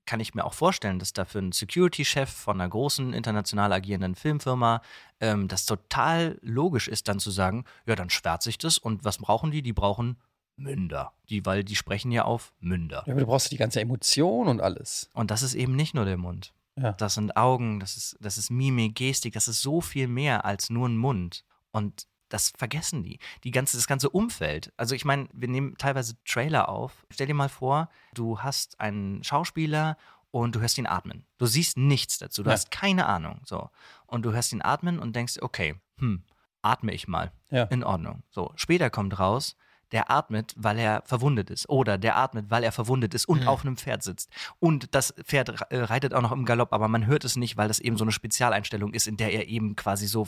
kann ich mir auch vorstellen, dass dafür ein Security-Chef von einer großen international agierenden Filmfirma ähm, das total logisch ist, dann zu sagen, ja, dann schwärze ich das und was brauchen die? Die brauchen Münder. Die, weil die sprechen ja auf Münder. Ja, aber du brauchst die ganze Emotion und alles. Und das ist eben nicht nur der Mund. Ja. Das sind Augen, das ist, das ist Mimik, Gestik, das ist so viel mehr als nur ein Mund. Und das vergessen die. die ganze, das ganze Umfeld. Also ich meine, wir nehmen teilweise Trailer auf. Stell dir mal vor, du hast einen Schauspieler und du hörst ihn atmen. Du siehst nichts dazu, du Ja. hast keine Ahnung. So. Und du hörst ihn atmen und denkst, okay, hm, atme ich mal. Ja. In Ordnung. So, später kommt raus, der atmet, weil er verwundet ist. Oder der atmet, weil er verwundet ist und Mhm. auf einem Pferd sitzt. Und das Pferd äh, reitet auch noch im Galopp, aber man hört es nicht, weil das eben so eine Spezialeinstellung ist, in der er eben quasi so.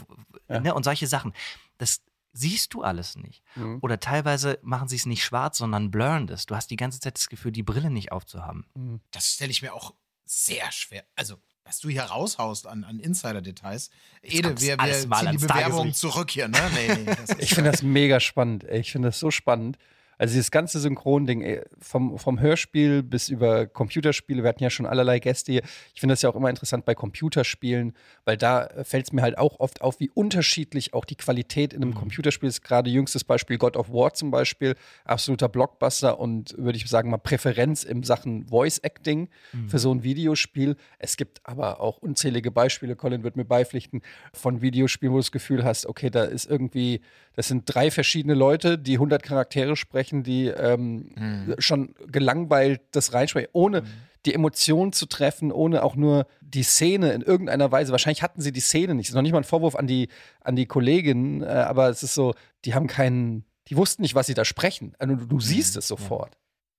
Ja. Ne, und solche Sachen. Das siehst du alles nicht. Mhm. Oder teilweise machen sie es nicht schwarz, sondern blurren das. Du hast die ganze Zeit das Gefühl, die Brille nicht aufzuhaben. Mhm. Das stelle ich mir auch sehr schwer. Also, was du hier raushaust an, an Insider-Details. Ede, wir, wir ziehen die Bewerbung zurück hier, ne? Nee, nee. Ich finde das mega spannend. Ey. Ich finde das so spannend. Also dieses ganze Synchron-Ding, ey, vom, vom Hörspiel bis über Computerspiele, wir hatten ja schon allerlei Gäste hier. Ich finde das ja auch immer interessant bei Computerspielen, weil da fällt es mir halt auch oft auf, wie unterschiedlich auch die Qualität in einem Computerspiel ist. Gerade jüngstes Beispiel God of War zum Beispiel, absoluter Blockbuster und würde ich sagen mal Präferenz in Sachen Voice-Acting für so ein Videospiel. Es gibt aber auch unzählige Beispiele, Colin wird mir beipflichten, von Videospielen, wo du das Gefühl hast, okay, da ist irgendwie, das sind drei verschiedene Leute, die 100 Charaktere sprechen, die ähm, schon gelangweilt das reinsprechen, ohne die Emotionen zu treffen, ohne auch nur die Szene in irgendeiner Weise. Wahrscheinlich hatten sie die Szene nicht. Das ist noch nicht mal ein Vorwurf an die, an die Kolleginnen, äh, aber es ist so, die haben keinen, die wussten nicht, was sie da sprechen. Also, du, du siehst es sofort.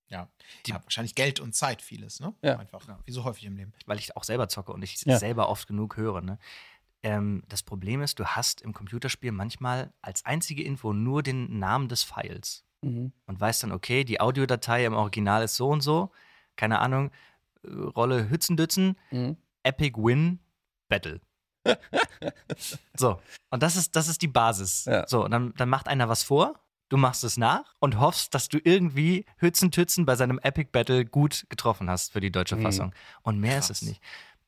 ja. ja, wahrscheinlich Geld und Zeit vieles, ne? Ja. Einfach. Wie so häufig im Leben. weil ich auch selber zocke und ich Ja. selber oft genug höre. Ne? Ähm, das Problem ist, du hast im Computerspiel manchmal als einzige Info nur den Namen des Files Mhm. und weißt dann, okay, die Audiodatei im Original ist so und so, keine Ahnung, Rolle Hützendützen, Mhm. Epic Win, Battle. so, und das ist, das ist die Basis. Ja. So, und dann, dann macht einer was vor, du machst es nach und hoffst, dass du irgendwie Hützentützen bei seinem Epic Battle gut getroffen hast für die deutsche Mhm. Fassung. Und mehr ist es Krass. nicht.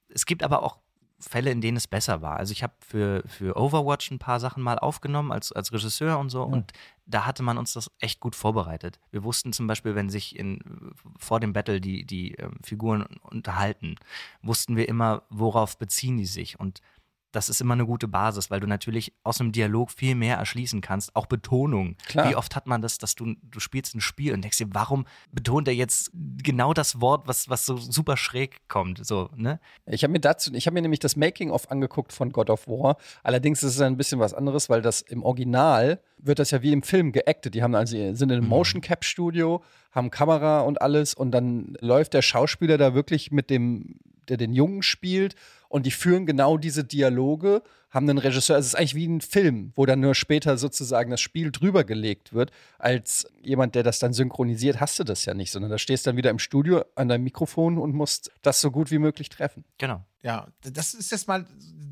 Es gibt aber auch Fälle, in denen es besser war. Also ich habe für, für Overwatch ein paar Sachen mal aufgenommen als, als Regisseur und so und da hatte man uns das echt gut vorbereitet. Wir wussten zum Beispiel, wenn sich in, vor dem Battle die, die ähm, Figuren unterhalten, wussten wir immer, worauf beziehen die sich und das ist immer eine gute Basis, weil du natürlich aus einem Dialog viel mehr erschließen kannst. Auch Betonung. Klar. Wie oft hat man das, dass du, du spielst ein Spiel und denkst dir, warum betont er jetzt genau das Wort, was, was so super schräg kommt? So, ne? Ich habe mir dazu, ich habe mir nämlich das Making-of angeguckt von God of War. Allerdings ist es ein bisschen was anderes, weil das im Original wird das ja wie im Film geactet. Die haben also sind in einem Motion Cap Studio, haben Kamera und alles und dann läuft der Schauspieler da wirklich mit dem, der den Jungen spielt und die führen genau diese Dialoge, haben einen Regisseur. Also es ist eigentlich wie ein Film, wo dann nur später sozusagen das Spiel drüber gelegt wird. Als jemand, der das dann synchronisiert, hast du das ja nicht, sondern da stehst dann wieder im Studio an deinem Mikrofon und musst das so gut wie möglich treffen. Genau. Ja, das ist jetzt mal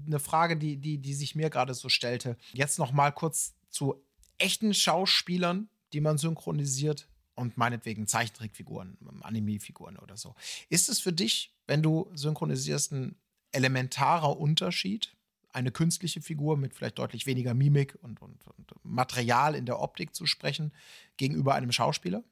eine Frage, die, die, die sich mir gerade so stellte. Jetzt noch mal kurz zu echten Schauspielern, die man synchronisiert und meinetwegen Zeichentrickfiguren, Anime-Figuren oder so. Ist es für dich, wenn du synchronisierst, ein elementarer Unterschied? Eine künstliche Figur mit vielleicht deutlich weniger Mimik und, und, und Material in der Optik zu sprechen gegenüber einem Schauspieler?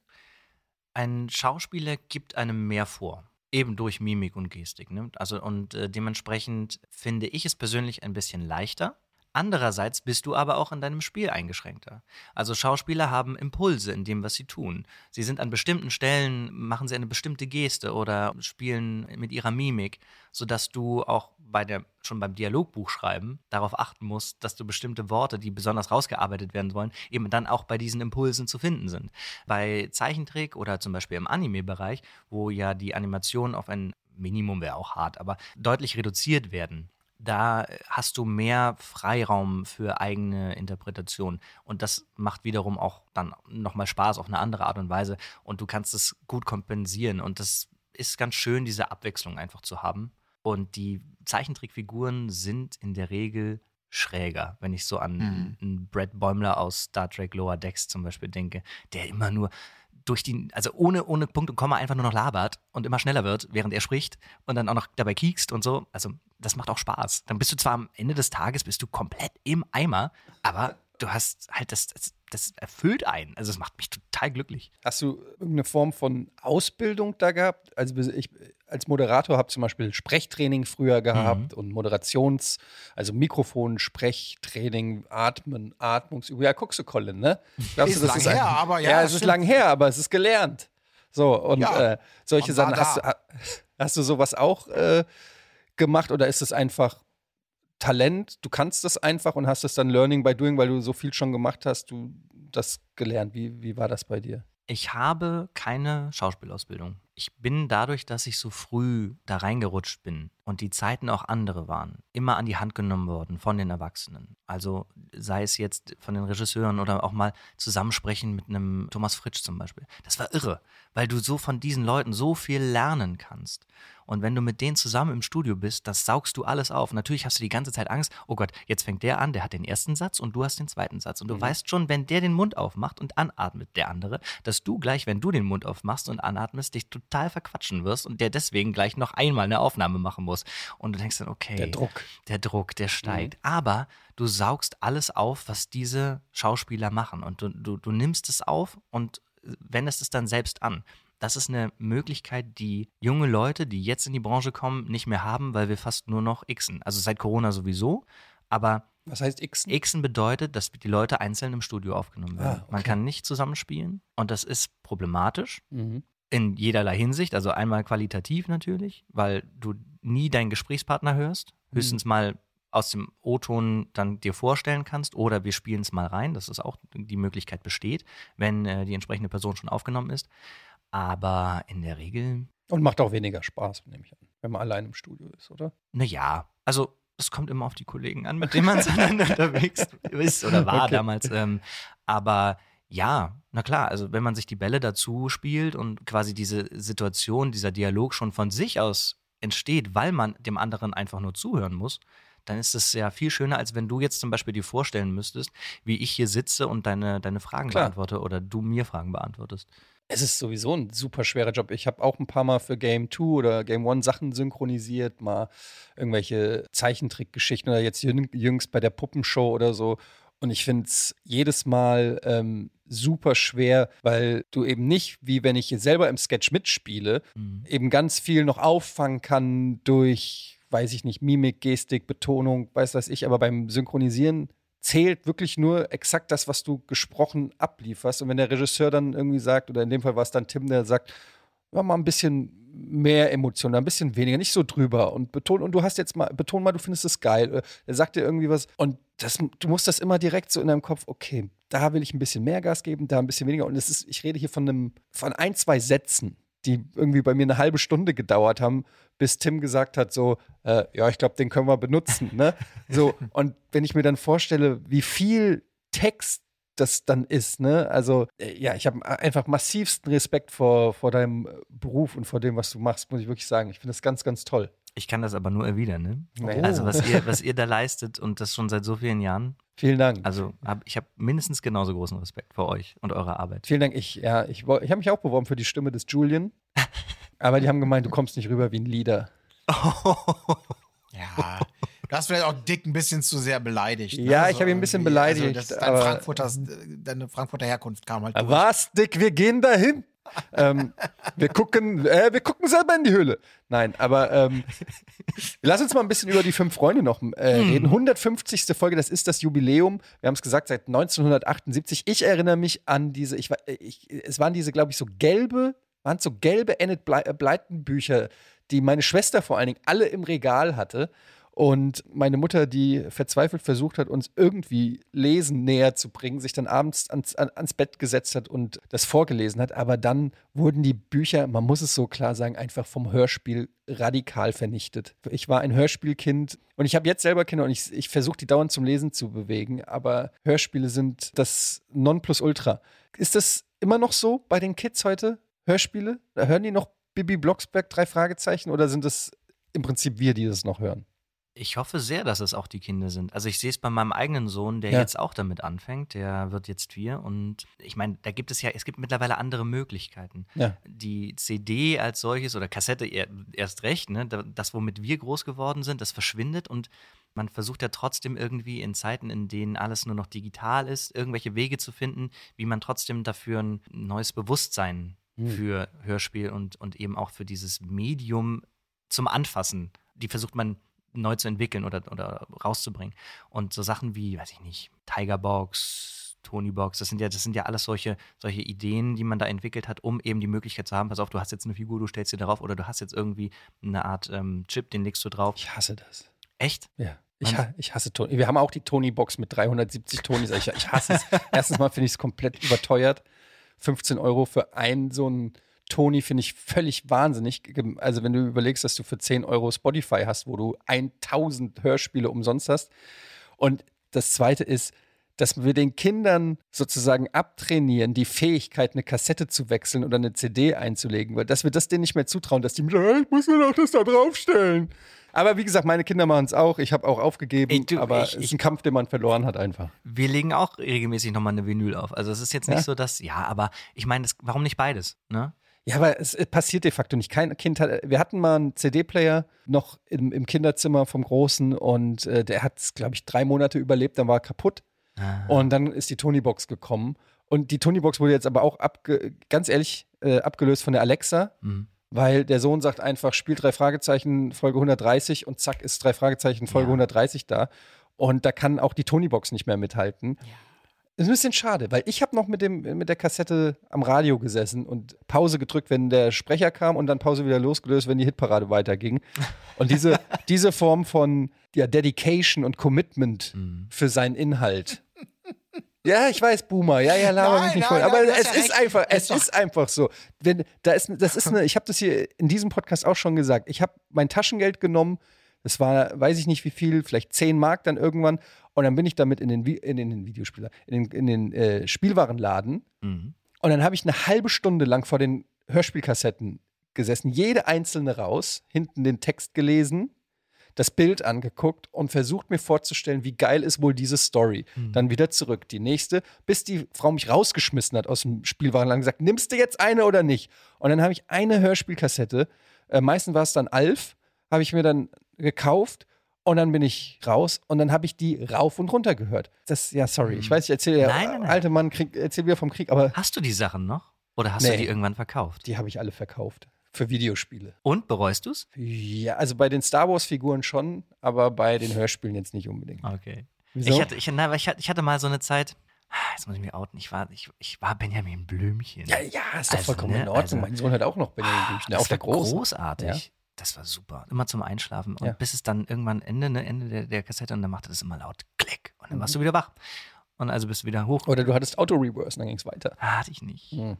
Ein Schauspieler gibt einem mehr vor. Eben durch Mimik und Gestik. Ne? Also, und äh, dementsprechend finde ich es persönlich ein bisschen leichter. Andererseits bist du aber auch in deinem Spiel eingeschränkter. Also Schauspieler haben Impulse in dem, was sie tun. Sie sind an bestimmten Stellen, machen sie eine bestimmte Geste oder spielen mit ihrer Mimik, sodass du auch bei der, schon beim Dialogbuch schreiben darauf achten musst, dass du bestimmte Worte, die besonders rausgearbeitet werden sollen, eben dann auch bei diesen Impulsen zu finden sind. Bei Zeichentrick oder zum Beispiel im Anime-Bereich, wo ja die Animationen auf ein Minimum wäre auch hart, aber deutlich reduziert werden, da hast du mehr Freiraum für eigene Interpretation. Und das macht wiederum auch dann nochmal Spaß auf eine andere Art und Weise. Und du kannst es gut kompensieren. Und das ist ganz schön, diese Abwechslung einfach zu haben. Und die Zeichentrickfiguren sind in der Regel schräger, wenn ich so an Mhm. einen Brad Bäumler aus Star Trek Lower Decks zum Beispiel denke, der immer nur durch die, also ohne, ohne Punkt und Komma einfach nur noch labert und immer schneller wird, während er spricht und dann auch noch dabei kiekst und so. Also das macht auch Spaß. Dann bist du zwar am Ende des Tages bist du komplett im Eimer, aber du hast halt das, das, das erfüllt einen. Also es macht mich total glücklich. Hast du irgendeine Form von Ausbildung da gehabt? Also ich als Moderator habe zum Beispiel Sprechtraining früher gehabt und Moderations-, also Mikrofon, Sprechtraining, Atmen, Atmungsübung. Ja, guckst du, Colin, ne? Glaubst Ist du, das lang her, aber ja, Ja, es ist lang her, aber es ist gelernt. So, und Ja, äh, solche Sachen. Hast du, hast du sowas auch äh, gemacht oder ist es einfach Talent? Du kannst das einfach und hast es dann Learning by Doing, weil du so viel schon gemacht hast, du das gelernt. Wie, wie war das bei dir? Ich habe keine Schauspielausbildung. Ich bin dadurch, dass ich so früh da reingerutscht bin und die Zeiten auch andere waren, immer an die Hand genommen worden von den Erwachsenen. Also sei es jetzt von den Regisseuren oder auch mal zusammensprechen mit einem Thomas Fritsch zum Beispiel. Das war irre, weil du so von diesen Leuten so viel lernen kannst. Und wenn du mit denen zusammen im Studio bist, das saugst du alles auf. Natürlich hast du die ganze Zeit Angst, oh Gott, jetzt fängt der an, der hat den ersten Satz und du hast den zweiten Satz. Und du weißt schon, wenn der den Mund aufmacht und anatmet, der andere, dass du gleich, wenn du den Mund aufmachst und anatmest, dich total verquatschen wirst und der deswegen gleich noch einmal eine Aufnahme machen muss. Und du denkst dann, okay. Der Druck. Der Druck, der steigt. Aber du saugst alles auf, was diese Schauspieler machen. Und du, du, du nimmst es auf und wendest es dann selbst an. Das ist eine Möglichkeit, die junge Leute, die jetzt in die Branche kommen, nicht mehr haben, weil wir fast nur noch Xen. Also seit Corona sowieso. Aber Was heißt X? Xen bedeutet, dass die Leute einzeln im Studio aufgenommen werden. Ah, okay. Man kann nicht zusammenspielen und das ist problematisch Mhm. In jederlei Hinsicht. Also einmal qualitativ natürlich, weil du nie deinen Gesprächspartner hörst, höchstens mal aus dem O-Ton dann dir vorstellen kannst oder wir spielen es mal rein, dass es auch die Möglichkeit besteht, wenn äh, die entsprechende Person schon aufgenommen ist. Aber in der Regel, Und macht auch weniger Spaß, nehme ich an, wenn man allein im Studio ist, oder? naja, also es kommt immer auf die Kollegen an, mit denen man unterwegs ist oder war Okay. damals. Ähm, aber ja, na klar, also wenn man sich die Bälle dazu spielt und quasi diese Situation, dieser Dialog schon von sich aus entsteht, weil man dem anderen einfach nur zuhören muss, dann ist es ja viel schöner, als wenn du jetzt zum Beispiel dir vorstellen müsstest, wie ich hier sitze und deine, deine Fragen Klar. beantworte oder du mir Fragen beantwortest. Es ist sowieso ein super schwerer Job. Ich habe auch ein paar Mal für Game 2 oder Game 1 Sachen synchronisiert, mal irgendwelche Zeichentrickgeschichten oder jetzt jüng- jüngst bei der Puppenshow oder so. Und ich finde es jedes Mal ähm, super schwer, weil du eben nicht, wie wenn ich hier selber im Sketch mitspiele, Mhm. eben ganz viel noch auffangen kann durch weiß ich nicht, Mimik, Gestik, Betonung, weiß was ich, aber beim Synchronisieren zählt wirklich nur exakt das, was du gesprochen ablieferst. Und wenn der Regisseur dann irgendwie sagt, oder in dem Fall war es dann Tim, der sagt, ja, mal ein bisschen mehr Emotionen, ein bisschen weniger, nicht so drüber und beton und du hast jetzt mal beton mal, du findest es geil. Er sagt dir irgendwie was und das, du musst das immer direkt so in deinem Kopf, okay, da will ich ein bisschen mehr Gas geben, da ein bisschen weniger und es ist, ich rede hier von einem, von ein, zwei Sätzen, die irgendwie bei mir eine halbe Stunde gedauert haben, bis Tim gesagt hat, so, äh, ja, ich glaube, den können wir benutzen, ne? So, und wenn ich mir dann vorstelle, wie viel Text das dann ist, ne? Also, äh, ja, ich habe einfach massivsten Respekt vor, vor deinem Beruf und vor dem, was du machst, muss ich wirklich sagen. Ich finde das ganz, ganz toll. Ich kann das aber nur erwidern, ne? Naja. Also, was ihr, was ihr da leistet und das schon seit so vielen Jahren. Vielen Dank. Also, hab, ich habe mindestens genauso großen Respekt vor euch und eurer Arbeit. Vielen Dank. Ich, ja, ich, ich habe mich auch beworben für die Stimme des Julian. Aber die haben gemeint, du kommst nicht rüber wie ein Leader. Ja. Du hast vielleicht auch Dick ein bisschen zu sehr beleidigt. ne? Ja, ich habe ihn ein bisschen irgendwie, beleidigt, Also dein aber- Frankfurter, deine Frankfurter Herkunft kam halt durch. Was, Dick, wir gehen dahin. Ähm, wir gucken, äh, wir gucken selber in die Höhle. Nein, aber ähm, lass uns mal ein bisschen über die fünf Freunde noch äh, reden. 150. Folge, das ist das Jubiläum. Wir haben es gesagt, seit 1978. Ich erinnere mich an diese, ich, wa- ich, es waren diese, glaube ich, so gelbe, waren so gelbe Enid äh, Blyton Bücher, die meine Schwester vor allen Dingen alle im Regal hatte. Und meine Mutter, die verzweifelt versucht hat, uns irgendwie Lesen näher zu bringen, sich dann abends ans, an, ans Bett gesetzt hat und das vorgelesen hat. Aber dann wurden die Bücher, man muss es so klar sagen, einfach vom Hörspiel radikal vernichtet. Ich war ein Hörspielkind und ich habe jetzt selber Kinder und ich, ich versuche die dauernd zum Lesen zu bewegen. Aber Hörspiele sind das Nonplusultra. Ist das immer noch so bei den Kids heute? Hörspiele? Hören die noch Bibi Blocksberg, drei Fragezeichen oder sind es im Prinzip wir, die das noch hören? Ich hoffe sehr, dass es auch die Kinder sind. Also ich sehe es bei meinem eigenen Sohn, der Ja. jetzt auch damit anfängt. Der wird jetzt vier und ich meine, da gibt es ja, es gibt mittlerweile andere Möglichkeiten. Ja. Die CD als solches oder Kassette eher- erst recht, ne? da- das, womit wir groß geworden sind, das verschwindet und man versucht ja trotzdem irgendwie in Zeiten, in denen alles nur noch digital ist, irgendwelche Wege zu finden, wie man trotzdem dafür ein neues Bewusstsein für Hörspiel und, und eben auch für dieses Medium zum Anfassen, die versucht man neu zu entwickeln oder, oder rauszubringen. Und so Sachen wie, weiß ich nicht, Tigerbox, Tonybox, das sind ja, das sind ja alles solche, solche Ideen, die man da entwickelt hat, um eben die Möglichkeit zu haben, pass auf, du hast jetzt eine Figur, du stellst sie darauf oder du hast jetzt irgendwie eine Art ähm, Chip, den legst du drauf. Ich hasse das. Echt? Ja. Ich, ich hasse Tony. Wir haben auch die Tony-Box mit 370 Tonys. Ich, ich hasse es. Erstens mal finde ich es komplett überteuert. 15 Euro für einen so einen Tony finde ich völlig wahnsinnig. Also wenn du überlegst, dass du für 10 Euro Spotify hast, wo du 1000 Hörspiele umsonst hast. Und das Zweite ist, dass wir den Kindern sozusagen abtrainieren, die Fähigkeit, eine Kassette zu wechseln oder eine CD einzulegen, weil dass wir das denen nicht mehr zutrauen, dass die mit, "Äh, ich muss mir doch das da draufstellen. Aber wie gesagt, meine Kinder machen es auch. Ich habe auch aufgegeben, Ey, du, aber ich- es ist ein Kampf, den man verloren hat einfach. Wir legen auch regelmäßig nochmal eine Vinyl auf. Also es ist jetzt nicht Ja. so, dass, ja, aber ich meine, warum nicht beides? Ne? Ja, aber es passiert de facto nicht. Kein Kind hat. Wir hatten mal einen CD-Player noch im, im Kinderzimmer vom Großen und äh, der hat es, glaube ich, drei Monate überlebt, dann war er kaputt. Und dann ist die Tonybox gekommen. Und die Tonybox wurde jetzt aber auch abge ganz ehrlich äh, abgelöst von der Alexa, Mhm. weil der Sohn sagt einfach, spiel drei Fragezeichen Folge 130 und zack ist drei Fragezeichen Folge Ja. 130 da. Und da kann auch die Tonybox nicht mehr mithalten. Ist ein bisschen schade, weil ich habe noch mit, dem, mit der Kassette am Radio gesessen und Pause gedrückt, wenn der Sprecher kam und dann Pause wieder losgelöst, wenn die Hitparade weiterging. Und diese, diese Form von ja, Dedication und Commitment Mhm. für seinen Inhalt. Ja, ich weiß, Boomer. Ja, ja, laber Nein, mich nicht nein, voll. Aber nein, es ja ist recht. einfach, es Ist ist einfach so. Wenn, da ist, das ist eine, ich habe das hier in diesem Podcast auch schon gesagt. Ich habe mein Taschengeld genommen. Das war, weiß ich nicht wie viel, vielleicht 10 Mark dann irgendwann. Und dann bin ich damit in den, Vi- in den Videospieler, in den, in den äh, Spielwarenladen. Mhm. Und dann habe ich eine halbe Stunde lang vor den Hörspielkassetten gesessen, jede einzelne raus, hinten den Text gelesen, das Bild angeguckt und versucht mir vorzustellen, wie geil ist wohl diese Story. Dann wieder zurück, die nächste, bis die Frau mich rausgeschmissen hat aus dem Spielwarenladen und gesagt, nimmst du jetzt eine oder nicht? Und dann habe ich eine Hörspielkassette, äh, meistens war es dann Alf, habe ich mir dann gekauft und dann bin ich raus und dann habe ich die rauf und runter gehört. Das, ja, sorry, ich weiß, ich erzähle ja, Nein, nein, nein. alte Mann krieg, erzähl wieder vom Krieg, aber Hast du die Sachen noch? Oder hast du Nee. die irgendwann verkauft? die habe ich alle verkauft. Für Videospiele. Und bereust du's? Ja, also bei den Star Wars-Figuren schon, aber bei den Hörspielen jetzt nicht unbedingt. Okay. Wieso? Ich hatte, ich, na, ich, hatte- ich hatte mal so eine Zeit, ah, jetzt muss ich mich outen, ich war, ich, ich war Benjamin Blümchen. ja, ja, ist doch Also, vollkommen ne, in Ordnung. also- mein Sohn hört auch noch Benjamin Blümchen, das auch der war großartig. Ja. Das war super. Immer zum Einschlafen. Und Ja. bis es dann irgendwann Ende, ne, Ende der, der Kassette und dann machte das immer laut Klick. Und dann warst du Mhm. wieder wach. Und also bist du wieder hoch. Oder du hattest Auto-Reverse, dann ging es weiter. Ah, hatte ich nicht. Hm.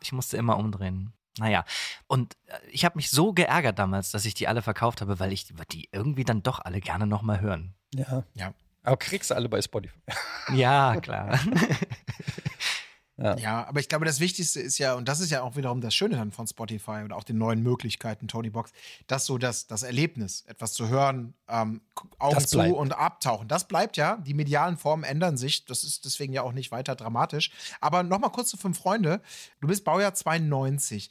Ich musste immer umdrehen. Naja, und äh, ich habe mich so geärgert damals, dass ich die alle verkauft habe, weil ich die irgendwie dann doch alle gerne nochmal hören. Ja. Ja. Aber kriegst du alle bei Spotify. Ja, klar. Ja, aber ich glaube, das Wichtigste ist ja, und das ist ja auch wiederum das Schöne dann von Spotify und auch den neuen Möglichkeiten, Tony Box, dass so das, das Erlebnis, etwas zu hören, ähm, Augen zu und abtauchen, das bleibt ja. Die medialen Formen ändern sich. Das ist deswegen ja auch nicht weiter dramatisch. Aber nochmal kurz zu Fünf Freunde. Du bist Baujahr 92.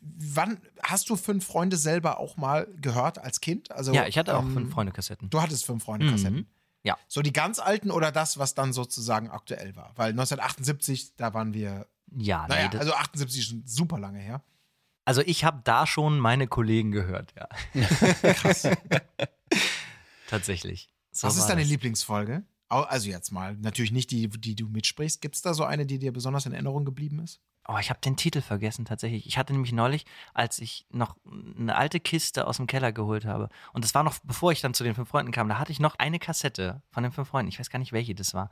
Wann hast du Fünf Freunde selber auch mal gehört als Kind? Also, ja, ich hatte auch ähm, fünf Freunde-Kassetten. Du hattest Fünf Freunde-Kassetten. Mhm. Ja. So die ganz alten oder das, was dann sozusagen aktuell war? Weil 1978, da waren wir Ja, nee, naja, das, also 78 ist schon super lange her. also ich habe da schon meine Kollegen gehört, ja. Krass. Tatsächlich. So Was ist deine das. Lieblingsfolge? Also jetzt mal, natürlich nicht die, die du mitsprichst. Gibt es da so eine, die dir besonders in Erinnerung geblieben ist? Oh, ich habe den Titel vergessen tatsächlich. Ich hatte nämlich neulich, als ich noch eine alte Kiste aus dem Keller geholt habe, und das war noch bevor ich dann zu den fünf Freunden kam, da hatte ich noch eine Kassette von den fünf Freunden. Ich weiß gar nicht, welche das war.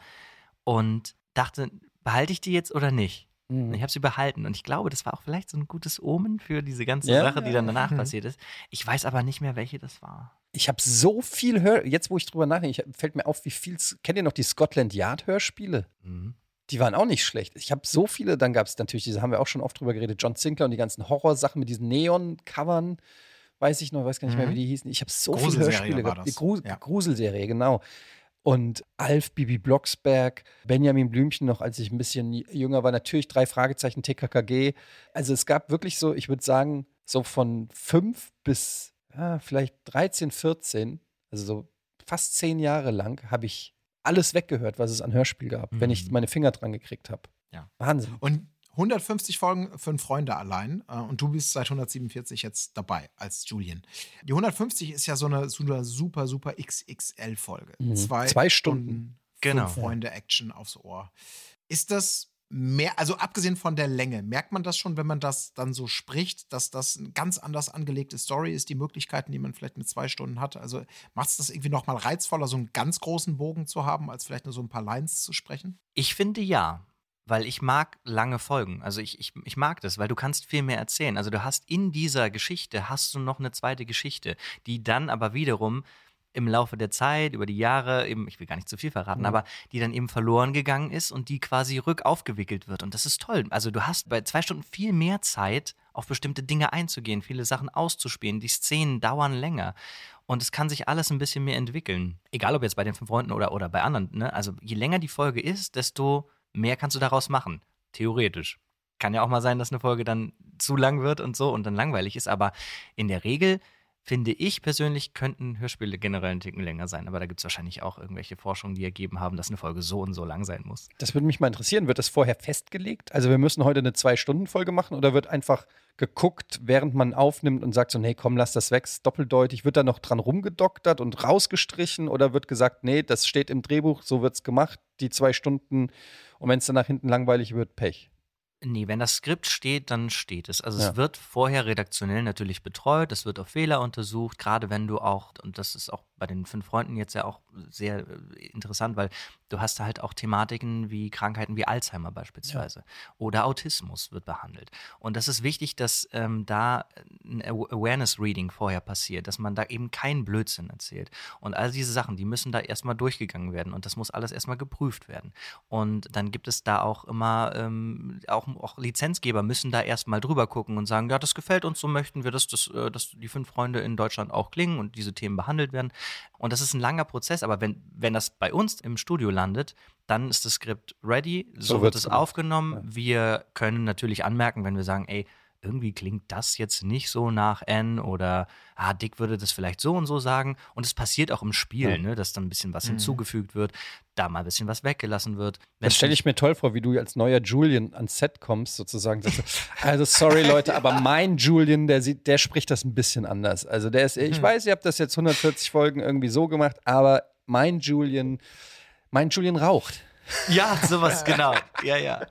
Und dachte, behalte ich die jetzt oder nicht? Mhm. ich habe sie behalten. Und ich glaube, das war auch vielleicht so ein gutes Omen für diese ganze Ja, Sache, die ja, dann ja. danach Mhm. passiert ist. Ich weiß aber nicht mehr, welche das war. Ich habe so viel Hör. Jetzt, wo ich drüber nachdenke, ich- fällt mir auf, wie viel. Kennt ihr noch die Scotland Yard Hörspiele? Mhm. Die waren auch nicht schlecht. Ich habe so viele. Dann gab es natürlich, diese haben wir auch schon oft drüber geredet, John Sinclair und die ganzen Horrorsachen mit diesen Neon-Covern. Weiß ich noch, weiß gar nicht mehr, Mhm. wie die hießen. Ich habe so viele Hörspiele gehabt. Die Gru Ja. Gruselserie, genau. Und Alf, Bibi Blocksberg, Benjamin Blümchen noch, als ich ein bisschen jünger war. Natürlich drei Fragezeichen, TKKG. Also es gab wirklich so, ich würde sagen, so von fünf bis ja, vielleicht 13, 14, also so fast zehn Jahre lang, habe ich alles weggehört, was es an Hörspiel gab, wenn ich Mhm. meine Finger dran gekriegt habe. Ja. Wahnsinn. Und 150 Folgen, fünf Freunde allein. Äh, und du bist seit 147 jetzt dabei als Julian. Die 150 ist ja so eine, so eine super, super XXL-Folge. Mhm. Zwei, Zwei Stunden. Genau. Fünf Freunde Action aufs Ohr. Ist das mehr, also abgesehen von der Länge, merkt man das schon, wenn man das dann so spricht, dass das eine ganz anders angelegte Story ist, die Möglichkeiten, die man vielleicht mit zwei Stunden hat? Also macht es das irgendwie nochmal reizvoller, so einen ganz großen Bogen zu haben, als vielleicht nur so ein paar Lines zu sprechen? Ich finde ja, weil ich mag lange Folgen. Also ich, ich, ich mag das, weil du kannst viel mehr erzählen. Also du hast in dieser Geschichte, hast du noch eine zweite Geschichte, die dann aber wiederum im Laufe der Zeit, über die Jahre, eben, ich will gar nicht zu viel verraten, Mhm. aber die dann eben verloren gegangen ist und die quasi rückaufgewickelt wird. Und das ist toll. Also du hast bei zwei Stunden viel mehr Zeit, auf bestimmte Dinge einzugehen, viele Sachen auszuspielen. Die Szenen dauern länger. Und es kann sich alles ein bisschen mehr entwickeln. Egal ob jetzt bei den fünf Freunden oder, oder bei anderen. Ne? Also je länger die Folge ist, desto mehr kannst du daraus machen. Theoretisch. Kann ja auch mal sein, dass eine Folge dann zu lang wird und so und dann langweilig ist. Aber in der Regel finde ich persönlich, könnten Hörspiele generell einen Ticken länger sein. Aber da gibt es wahrscheinlich auch irgendwelche Forschungen, die ergeben haben, dass eine Folge so und so lang sein muss. Das würde mich mal interessieren. Wird das vorher festgelegt? Also wir müssen heute eine Zwei-Stunden-Folge machen oder wird einfach geguckt, während man aufnimmt und sagt so, nee, komm, lass das weg, ist doppeldeutig. Wird da noch dran rumgedoktert und rausgestrichen oder wird gesagt, nee, das steht im Drehbuch, so wird's gemacht, die zwei Stunden und wenn es dann nach hinten langweilig wird, Pech. Nee, wenn das Skript steht, dann steht es. Also Ja. es wird vorher redaktionell natürlich betreut, es wird auf Fehler untersucht, gerade wenn du auch, und das ist auch bei den fünf Freunden jetzt ja auch sehr äh, interessant, weil du hast halt auch Thematiken wie Krankheiten wie Alzheimer beispielsweise oder Autismus wird behandelt. Und das ist wichtig, dass ähm, da ein Aw- Awareness-Reading vorher passiert, dass man da eben keinen Blödsinn erzählt. Und all diese Sachen, die müssen da erstmal durchgegangen werden und das muss alles erstmal geprüft werden. Und dann gibt es da auch immer, ähm, auch, auch Lizenzgeber müssen da erstmal drüber gucken und sagen, ja, das gefällt uns, so möchten wir, dass, das, äh, dass die fünf Freunde in Deutschland auch klingen und diese Themen behandelt werden. Und das ist ein langer Prozess, aber wenn, wenn das bei uns im Studio landet, dann ist das Skript ready, so, So wird es gemacht. aufgenommen. Wir können natürlich anmerken, wenn wir sagen, ey, irgendwie klingt das jetzt nicht so nach N oder ah, Dick würde das vielleicht so und so sagen. Und es passiert auch im Spiel, Ja. ne, dass dann ein bisschen was Mhm. hinzugefügt wird, da mal ein bisschen was weggelassen wird. Das stelle ich mir toll vor, wie du als neuer Julian ans Set kommst, sozusagen. Also sorry Leute, aber mein Julian, der sieht, der spricht das ein bisschen anders. Also der ist, ich Hm. weiß, ihr habt das jetzt 140 Folgen irgendwie so gemacht, aber mein Julian, mein Julian raucht. Ja, sowas, genau. Ja, ja.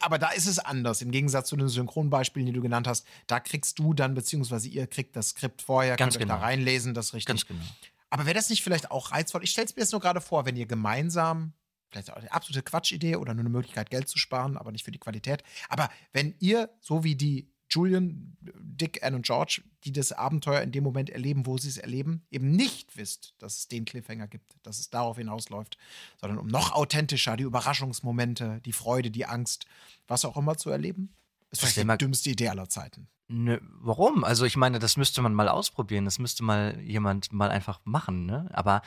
Aber da ist es anders. Im Gegensatz zu den Synchronbeispielen, die du genannt hast, da kriegst du dann, beziehungsweise ihr kriegt das Skript vorher, Ganz könnt genau. da reinlesen, das richtig. Ganz genau. Aber wäre das nicht vielleicht auch reizvoll? Ich stelle es mir jetzt nur gerade vor, wenn ihr gemeinsam, vielleicht auch eine absolute Quatschidee oder nur eine Möglichkeit, Geld zu sparen, aber nicht für die Qualität. Aber wenn ihr, so wie die Julian, Dick, Anne und George, die das Abenteuer in dem Moment erleben, wo sie es erleben, eben nicht wisst, dass es den Cliffhanger gibt, dass es darauf hinausläuft, sondern um noch authentischer die Überraschungsmomente, die Freude, die Angst, was auch immer zu erleben, ist vielleicht die mal- dümmste Idee aller Zeiten. Nö, warum? Also ich meine, das müsste man mal ausprobieren. Das müsste mal jemand mal einfach machen. Ne? Aber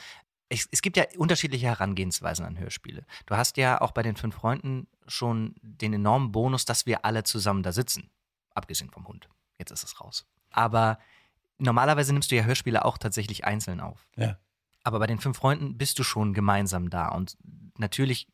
es, es gibt ja unterschiedliche Herangehensweisen an Hörspiele. Du hast ja auch bei den fünf Freunden schon den enormen Bonus, dass wir alle zusammen da sitzen. Abgesehen vom Hund. Jetzt ist es raus. Aber normalerweise nimmst du ja Hörspiele auch tatsächlich einzeln auf. Ja. Aber bei den fünf Freunden bist du schon gemeinsam da. Und natürlich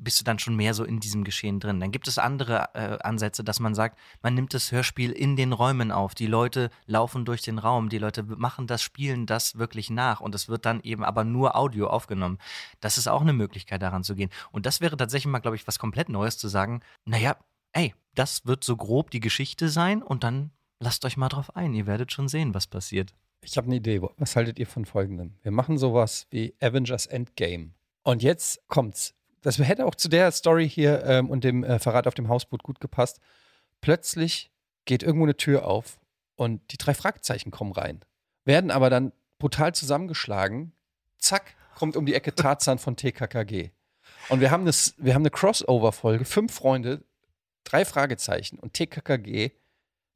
bist du dann schon mehr so in diesem Geschehen drin. Dann gibt es andere äh, Ansätze, dass man sagt, man nimmt das Hörspiel in den Räumen auf. Die Leute laufen durch den Raum, die Leute machen das, spielen das wirklich nach und es wird dann eben aber nur Audio aufgenommen. Das ist auch eine Möglichkeit, daran zu gehen. Und das wäre tatsächlich mal, glaube ich, was komplett Neues zu sagen. Naja, ey, das wird so grob die Geschichte sein und dann lasst euch mal drauf ein. Ihr werdet schon sehen, was passiert. Ich habe eine Idee. Was haltet ihr von folgendem? Wir machen sowas wie Avengers Endgame. Und jetzt kommt's. Das hätte auch zu der Story hier ähm, und dem äh, Verrat auf dem Hausboot gut gepasst. Plötzlich geht irgendwo eine Tür auf und die drei Fragezeichen kommen rein. Werden aber dann brutal zusammengeschlagen. Zack, kommt um die Ecke Tarzan von TKKG. Und wir haben eine, wir haben eine Crossover-Folge, fünf Freunde, drei Fragezeichen und TKKG.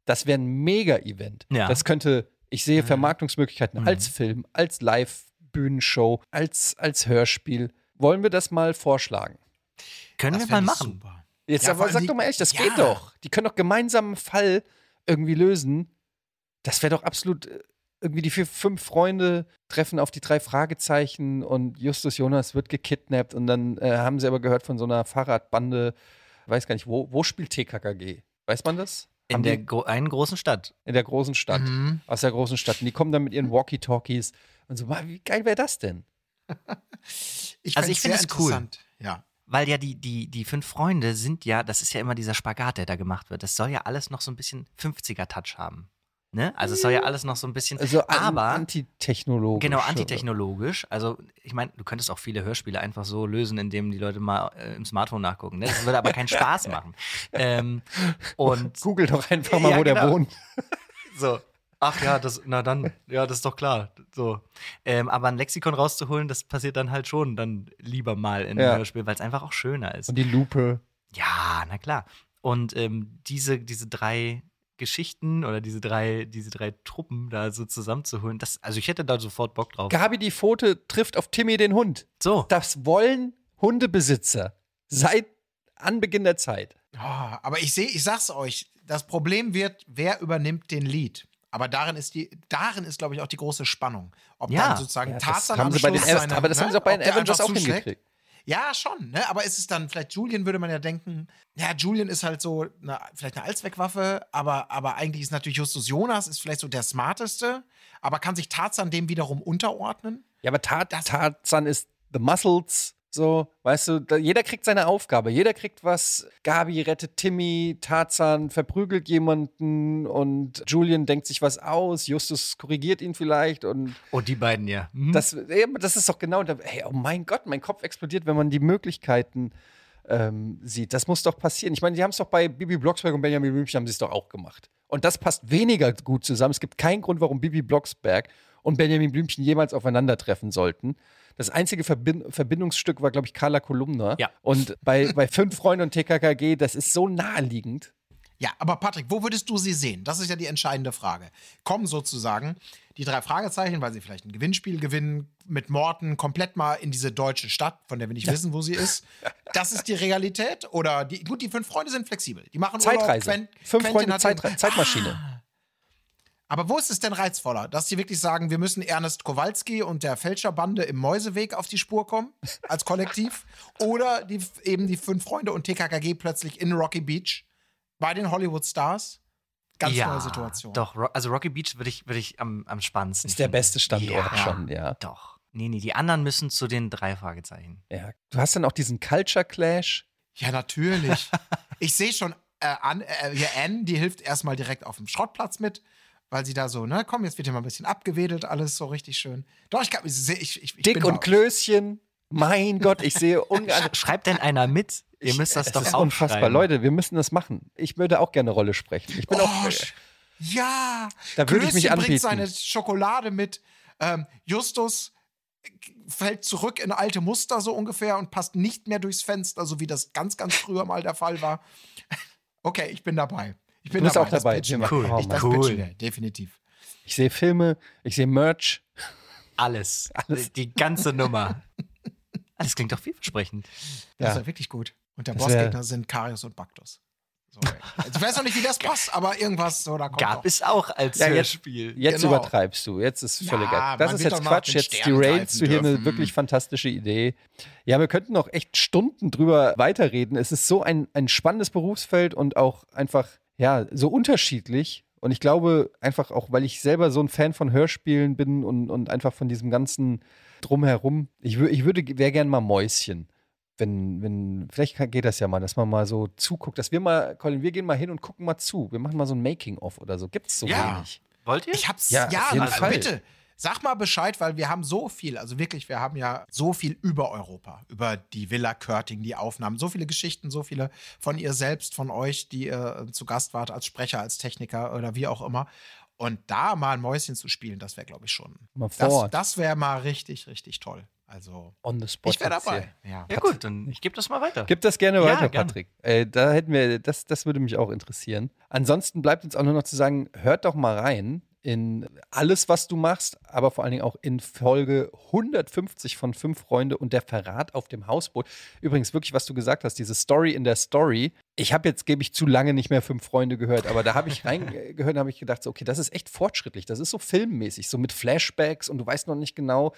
Das wäre ein Mega-Event. Ja. Das könnte, ich sehe. Vermarktungsmöglichkeiten Mhm. als Film, als Live-Bühnenshow, als, als Hörspiel. Wollen wir das mal vorschlagen? Können Das wir mal machen. Super. Jetzt Ja, aber sag doch mal ehrlich, das Ja. geht doch. Die können doch gemeinsam einen Fall irgendwie lösen. Das wäre doch absolut äh, irgendwie die vier, fünf Freunde treffen auf die drei Fragezeichen und Justus Jonas wird gekidnappt und dann äh, haben sie aber gehört von so einer Fahrradbande. Weiß gar nicht, wo, wo spielt TKKG? Weiß man das? In Haben der gro einen großen Stadt. in der großen Stadt. Mhm. Aus der großen Stadt. Und die kommen dann mit ihren Walkie-Talkies und so, "Wow, wie geil wäre das denn? Ich Also ich finde es cool. Ja. Weil ja die, die, die fünf Freunde sind ja, das ist ja immer dieser Spagat, der da gemacht wird. Das soll ja alles noch so ein bisschen 50er-Touch haben. Ne? Also es soll ja alles noch so ein bisschen. Also aber antitechnologisch. Genau, antitechnologisch. Also, ich meine, du könntest auch viele Hörspiele einfach so lösen, indem die Leute mal äh, im Smartphone nachgucken. Ne? Das würde aber keinen Spaß machen. Ähm, und Google doch einfach mal, Ja, wo der genau. wohnt. so. Ach ja, das, na dann, ja, das ist doch klar. So. Ähm, aber ein Lexikon rauszuholen, das passiert dann halt schon dann lieber mal in einem Ja. Hörspiel, weil es einfach auch schöner ist. Und die Lupe. Ja, na klar. Und ähm, diese, diese drei Geschichten oder diese drei, diese drei Truppen da so zusammenzuholen, das, also ich hätte da sofort Bock drauf. Gabi die Pfote trifft auf Timmy den Hund. So. Das wollen Hundebesitzer seit Anbeginn der Zeit. Oh, aber ich sehe, ich sag's euch, das Problem wird, wer übernimmt den Lead. Aber darin ist die, darin ist, glaube ich, auch die große Spannung. Ob Ja. dann sozusagen Ja, das Tarzan haben am sie bei den, Schluss seine, aber das haben ne, sie auch bei den Avengers auch hingekriegt. Ja, schon, ne? Aber ist es dann, vielleicht Julian würde man ja denken, ja, Julian ist halt so, eine, vielleicht eine Allzweckwaffe, aber, aber eigentlich ist natürlich Justus Jonas, ist vielleicht so der smarteste, aber kann sich Tarzan dem wiederum unterordnen? Ja, aber Tar Tarzan ist The Muscles. So, weißt du, da, jeder kriegt seine Aufgabe. Jeder kriegt was. Gabi rettet Timmy, Tarzan verprügelt jemanden und Julian denkt sich was aus. Justus korrigiert ihn vielleicht und Oh, die beiden ja. Mhm. Das, das ist doch genau, hey, oh mein Gott, mein Kopf explodiert, wenn man die Möglichkeiten ähm, sieht. Das muss doch passieren. Ich meine, die haben es doch bei Bibi Blocksberg und Benjamin Blümchen haben sie es doch auch gemacht. Und das passt weniger gut zusammen. Es gibt keinen Grund, warum Bibi Blocksberg und Benjamin Blümchen jemals aufeinandertreffen sollten. Das einzige Verbin Verbindungsstück war, glaube ich, Carla Kolumna. Ja. Und bei, bei Fünf Freunden und TKKG, das ist so naheliegend. Ja, aber Patrick, wo würdest du sie sehen? Das ist ja die entscheidende Frage. Kommen sozusagen die drei Fragezeichen, weil sie vielleicht ein Gewinnspiel gewinnen, mit Morten komplett mal in diese deutsche Stadt, von der wir nicht wissen, wo sie ist. Das ist die Realität? Oder die, gut, die fünf Freunde sind flexibel. Die machen Zeitreise. Urlaub. Quen- Fünf Quentin Freunde hat Zeitre den- Zeitmaschine. Ah. Aber wo ist es denn reizvoller? Dass sie wirklich sagen, wir müssen Ernest Kowalski und der Fälscherbande im Mäuseweg auf die Spur kommen, als Kollektiv? Oder die, eben die fünf Freunde und TKKG plötzlich in Rocky Beach bei den Hollywood Stars? Ganz ja, neue Situation. Doch, also Rocky Beach würde ich, würd ich am, am spannendsten. Ist der finden. beste Standort ja, schon, ja. Doch. Nee, nee, die anderen müssen zu den drei Fragezeichen. ja. Du hast dann auch diesen Culture Clash. Ja, natürlich. ich sehe schon, äh, an, äh, hier Anne, die hilft erstmal direkt auf dem Schrottplatz mit, weil sie da so, ne, komm, jetzt wird hier mal ein bisschen abgewedelt, alles so richtig schön. Doch, ich glaube, ich, ich, ich, ich Dick bin und. Klößchen. Mein Gott, ich sehe ungarn. Schreibt denn einer mit? Ihr müsst das Es doch ist auch unfassbar. Leute, wir müssen das machen. Ich würde auch gerne Rolle sprechen. Ich bin Oh, auch. sch- ja. Da würde ich mich anbieten. bringt seine Schokolade mit. Ähm, Justus fällt zurück in alte Muster so ungefähr und passt nicht mehr durchs Fenster, so wie das ganz, ganz früher mal der Fall war. Okay, ich bin dabei. Ich bin Du bist dabei. auch Das dabei. wir. machen- Oh ich, das pitchen wir, definitiv. Ich sehe Filme, ich sehe Merch. Alles. Alles. Die ganze Nummer. Das klingt doch vielversprechend. Das Ja. ist ja wirklich gut. Und der Bossgegner sind Karius und Baktus. So, ich weiß noch nicht, wie das passt, aber irgendwas so, da kommt Gab doch. es auch als Ja, jetzt- Hörspiel. Jetzt Genau. übertreibst du. Jetzt ist völlig Ja, geil. Das ist jetzt Quatsch. Jetzt derailst du hier eine wirklich fantastische Idee. Ja, wir könnten noch echt Stunden drüber weiterreden. Es ist so ein, ein spannendes Berufsfeld und auch einfach, ja, so unterschiedlich. Und ich glaube einfach auch, weil ich selber so ein Fan von Hörspielen bin und, und einfach von diesem ganzen Drumherum. Ich, ich würde, wäre gern mal Mäuschen. Wenn, wenn, vielleicht geht das ja mal, dass man mal so zuguckt, dass wir mal, Colin, wir gehen mal hin und gucken mal zu. Wir machen mal so ein Making-of oder so. Gibt's so Ja. wenig. Wollt ihr? Ich hab's, Ja, ja, auf jeden Fall. bitte. Sag mal Bescheid, weil wir haben so viel, also wirklich, wir haben ja so viel über Europa, über die Villa Körting, die Aufnahmen, so viele Geschichten, so viele von ihr selbst, von euch, die ihr zu Gast wart, als Sprecher, als Techniker oder wie auch immer. Und da mal ein Mäuschen zu spielen, das wäre, glaube ich, schon. Mal Das, vor. das wäre mal richtig, richtig toll. Also, On the spot. ich wäre dabei. Ja. Ja, gut, dann ich gebe das mal weiter. Gib das gerne Ja, weiter, gerne. Patrick. Äh, da hätten wir, das, das würde mich auch interessieren. Ansonsten bleibt uns auch nur noch zu sagen, hört doch mal rein in alles, was du machst, aber vor allen Dingen auch in Folge 150 von Fünf Freunde und der Verrat auf dem Hausboot. Übrigens, wirklich, was du gesagt hast, diese Story in der Story. Ich habe jetzt, gebe ich zu lange nicht mehr Fünf Freunde gehört, aber da habe ich reingehört und habe ich gedacht, so, okay, das ist echt fortschrittlich. Das ist so filmmäßig, so mit Flashbacks und du weißt noch nicht genau,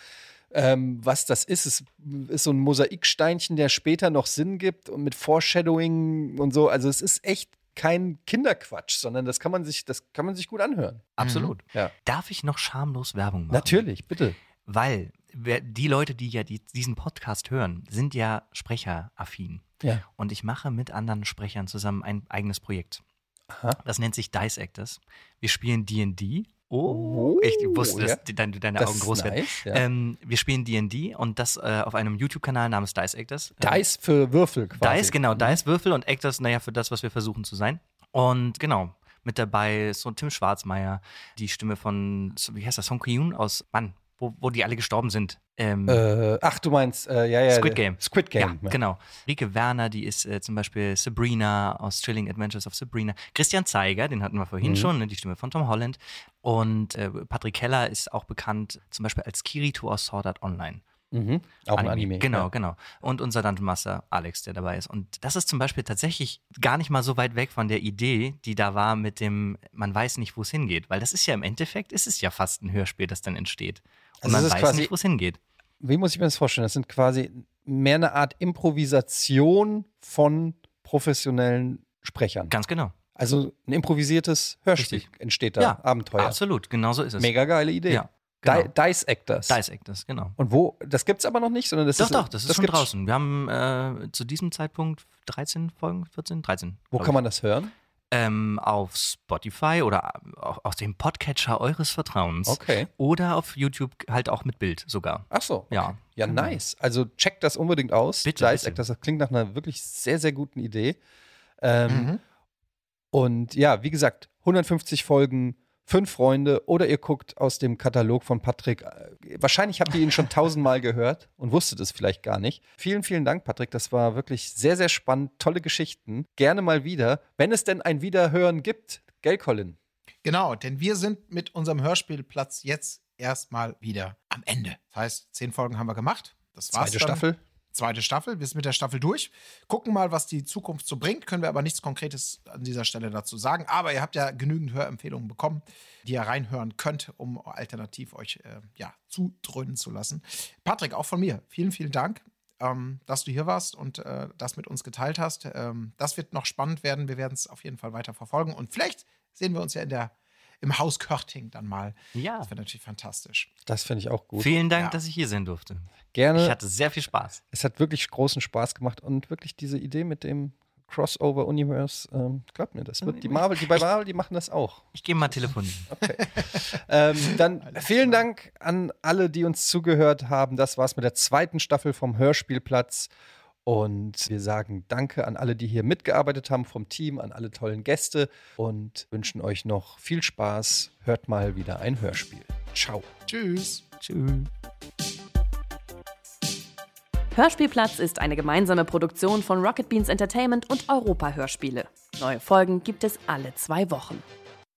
ähm, was das ist. Es ist so ein Mosaiksteinchen, der später noch Sinn gibt und mit Foreshadowing und so. Also es ist echt kein Kinderquatsch, sondern das kann man sich, das kann man sich gut anhören. Absolut. Ja. Darf ich noch schamlos Werbung machen? Natürlich, bitte. Weil die Leute, die ja die, diesen Podcast hören, sind ja sprecheraffin. Ja. Und ich mache mit anderen Sprechern zusammen ein eigenes Projekt. Aha. Das nennt sich Dice Actors. Wir spielen D&D. Oh, ich wusste, dass ja. deine, deine Das Augen groß werden. nice, ja. Ähm, wir spielen D&D und das äh, auf einem YouTube-Kanal namens Dice Actors. Ähm, Dice für Würfel quasi. Dice, genau, Dice, Würfel und Actors, naja, für das, was wir versuchen zu sein. Und genau, mit dabei ist so Tim Schwarzmeier, die Stimme von, wie heißt das, Song Kyun aus, Mann, wo, wo die alle gestorben sind. Ähm, Äh, ach, du meinst, äh, ja, ja. Squid Game. Squid ja, Game. genau. Rike Werner, die ist äh, zum Beispiel Sabrina aus Chilling Adventures of Sabrina. Christian Zeiger, den hatten wir vorhin Mhm. schon, ne, die Stimme von Tom Holland. Und äh, Patrick Keller ist auch bekannt, zum Beispiel als Kirito aus Sword Art Online. Mhm. Auch ein Anime. Genau, Ja. genau. Und unser Dungeon Master Alex, der dabei ist. Und das ist zum Beispiel tatsächlich gar nicht mal so weit weg von der Idee, die da war mit dem, man weiß nicht, wo es hingeht. Weil das ist ja im Endeffekt, ist es ja fast ein Hörspiel, das dann entsteht. Also es man ist weiß quasi- nicht, wo es hingeht. Wie muss ich mir das vorstellen? Das sind quasi mehr eine Art Improvisation von professionellen Sprechern. Ganz genau. Also ein improvisiertes Hörspiel Richtig. entsteht da. Ja, Abenteuer. Absolut, genau so ist es. Mega geile Idee. Ja, genau. Di Dice Actors. Dice Actors, genau. Und wo? Das gibt's aber noch nicht, sondern das Doch, ist doch, das ist schon gibt's- draußen. Wir haben äh, zu diesem Zeitpunkt 13 Folgen, 14, 13. Wo kann ich. man das hören? Ähm, auf Spotify oder auf, auf dem Podcatcher eures Vertrauens. Okay. Oder auf YouTube halt auch mit Bild sogar. Ach so. Ja. Ja, Genau. nice. Also checkt das unbedingt aus. Bitte, bitte. Das klingt nach einer wirklich sehr, sehr guten Idee. Ähm, Mhm. Und ja, wie gesagt, 150 Folgen, Fünf Freunde oder ihr guckt aus dem Katalog von Patrick. Wahrscheinlich habt ihr ihn schon tausendmal gehört und wusstet es vielleicht gar nicht. Vielen, vielen Dank, Patrick. Das war wirklich sehr, sehr spannend. Tolle Geschichten. Gerne mal wieder. Wenn es denn ein Wiederhören gibt, gell, Colin? Genau, denn wir sind mit unserem Hörspielplatz jetzt erstmal wieder am Ende. Das heißt, zehn Folgen haben wir gemacht. Das war's Zweite dann. Staffel. Zweite Staffel. Wir sind mit der Staffel durch. Gucken mal, was die Zukunft so bringt. Können wir aber nichts Konkretes an dieser Stelle dazu sagen. Aber ihr habt ja genügend Hörempfehlungen bekommen, die ihr reinhören könnt, um alternativ euch äh, ja, zudröhnen zu lassen. Patrick, auch von mir. Vielen, vielen Dank. Ähm, dass du hier warst und äh, das mit uns geteilt hast. Ähm, das wird noch spannend werden. Wir werden es auf jeden Fall weiter verfolgen. Und vielleicht sehen wir uns ja in der, im Haus Körting dann mal. Ja. Das wäre natürlich fantastisch. Das finde ich auch gut. Vielen Dank, Ja. dass ich hier sein durfte. Gerne. Ich hatte sehr viel Spaß. Es hat wirklich großen Spaß gemacht und wirklich diese Idee mit dem Crossover-Universe, ähm, glaubt mir, das wird die Marvel, die bei Marvel, die machen das auch. Ich gehe mal telefonieren. Ähm, dann vielen Dank an alle, die uns zugehört haben. Das war's mit der zweiten Staffel vom Hörspielplatz. Und wir sagen Danke an alle, die hier mitgearbeitet haben vom Team, an alle tollen Gäste und wünschen euch noch viel Spaß. Hört mal wieder ein Hörspiel. Ciao. Tschüss. Tschüss. Hörspielplatz ist eine gemeinsame Produktion von Rocket Beans Entertainment und Europa Hörspiele. Neue Folgen gibt es alle zwei Wochen.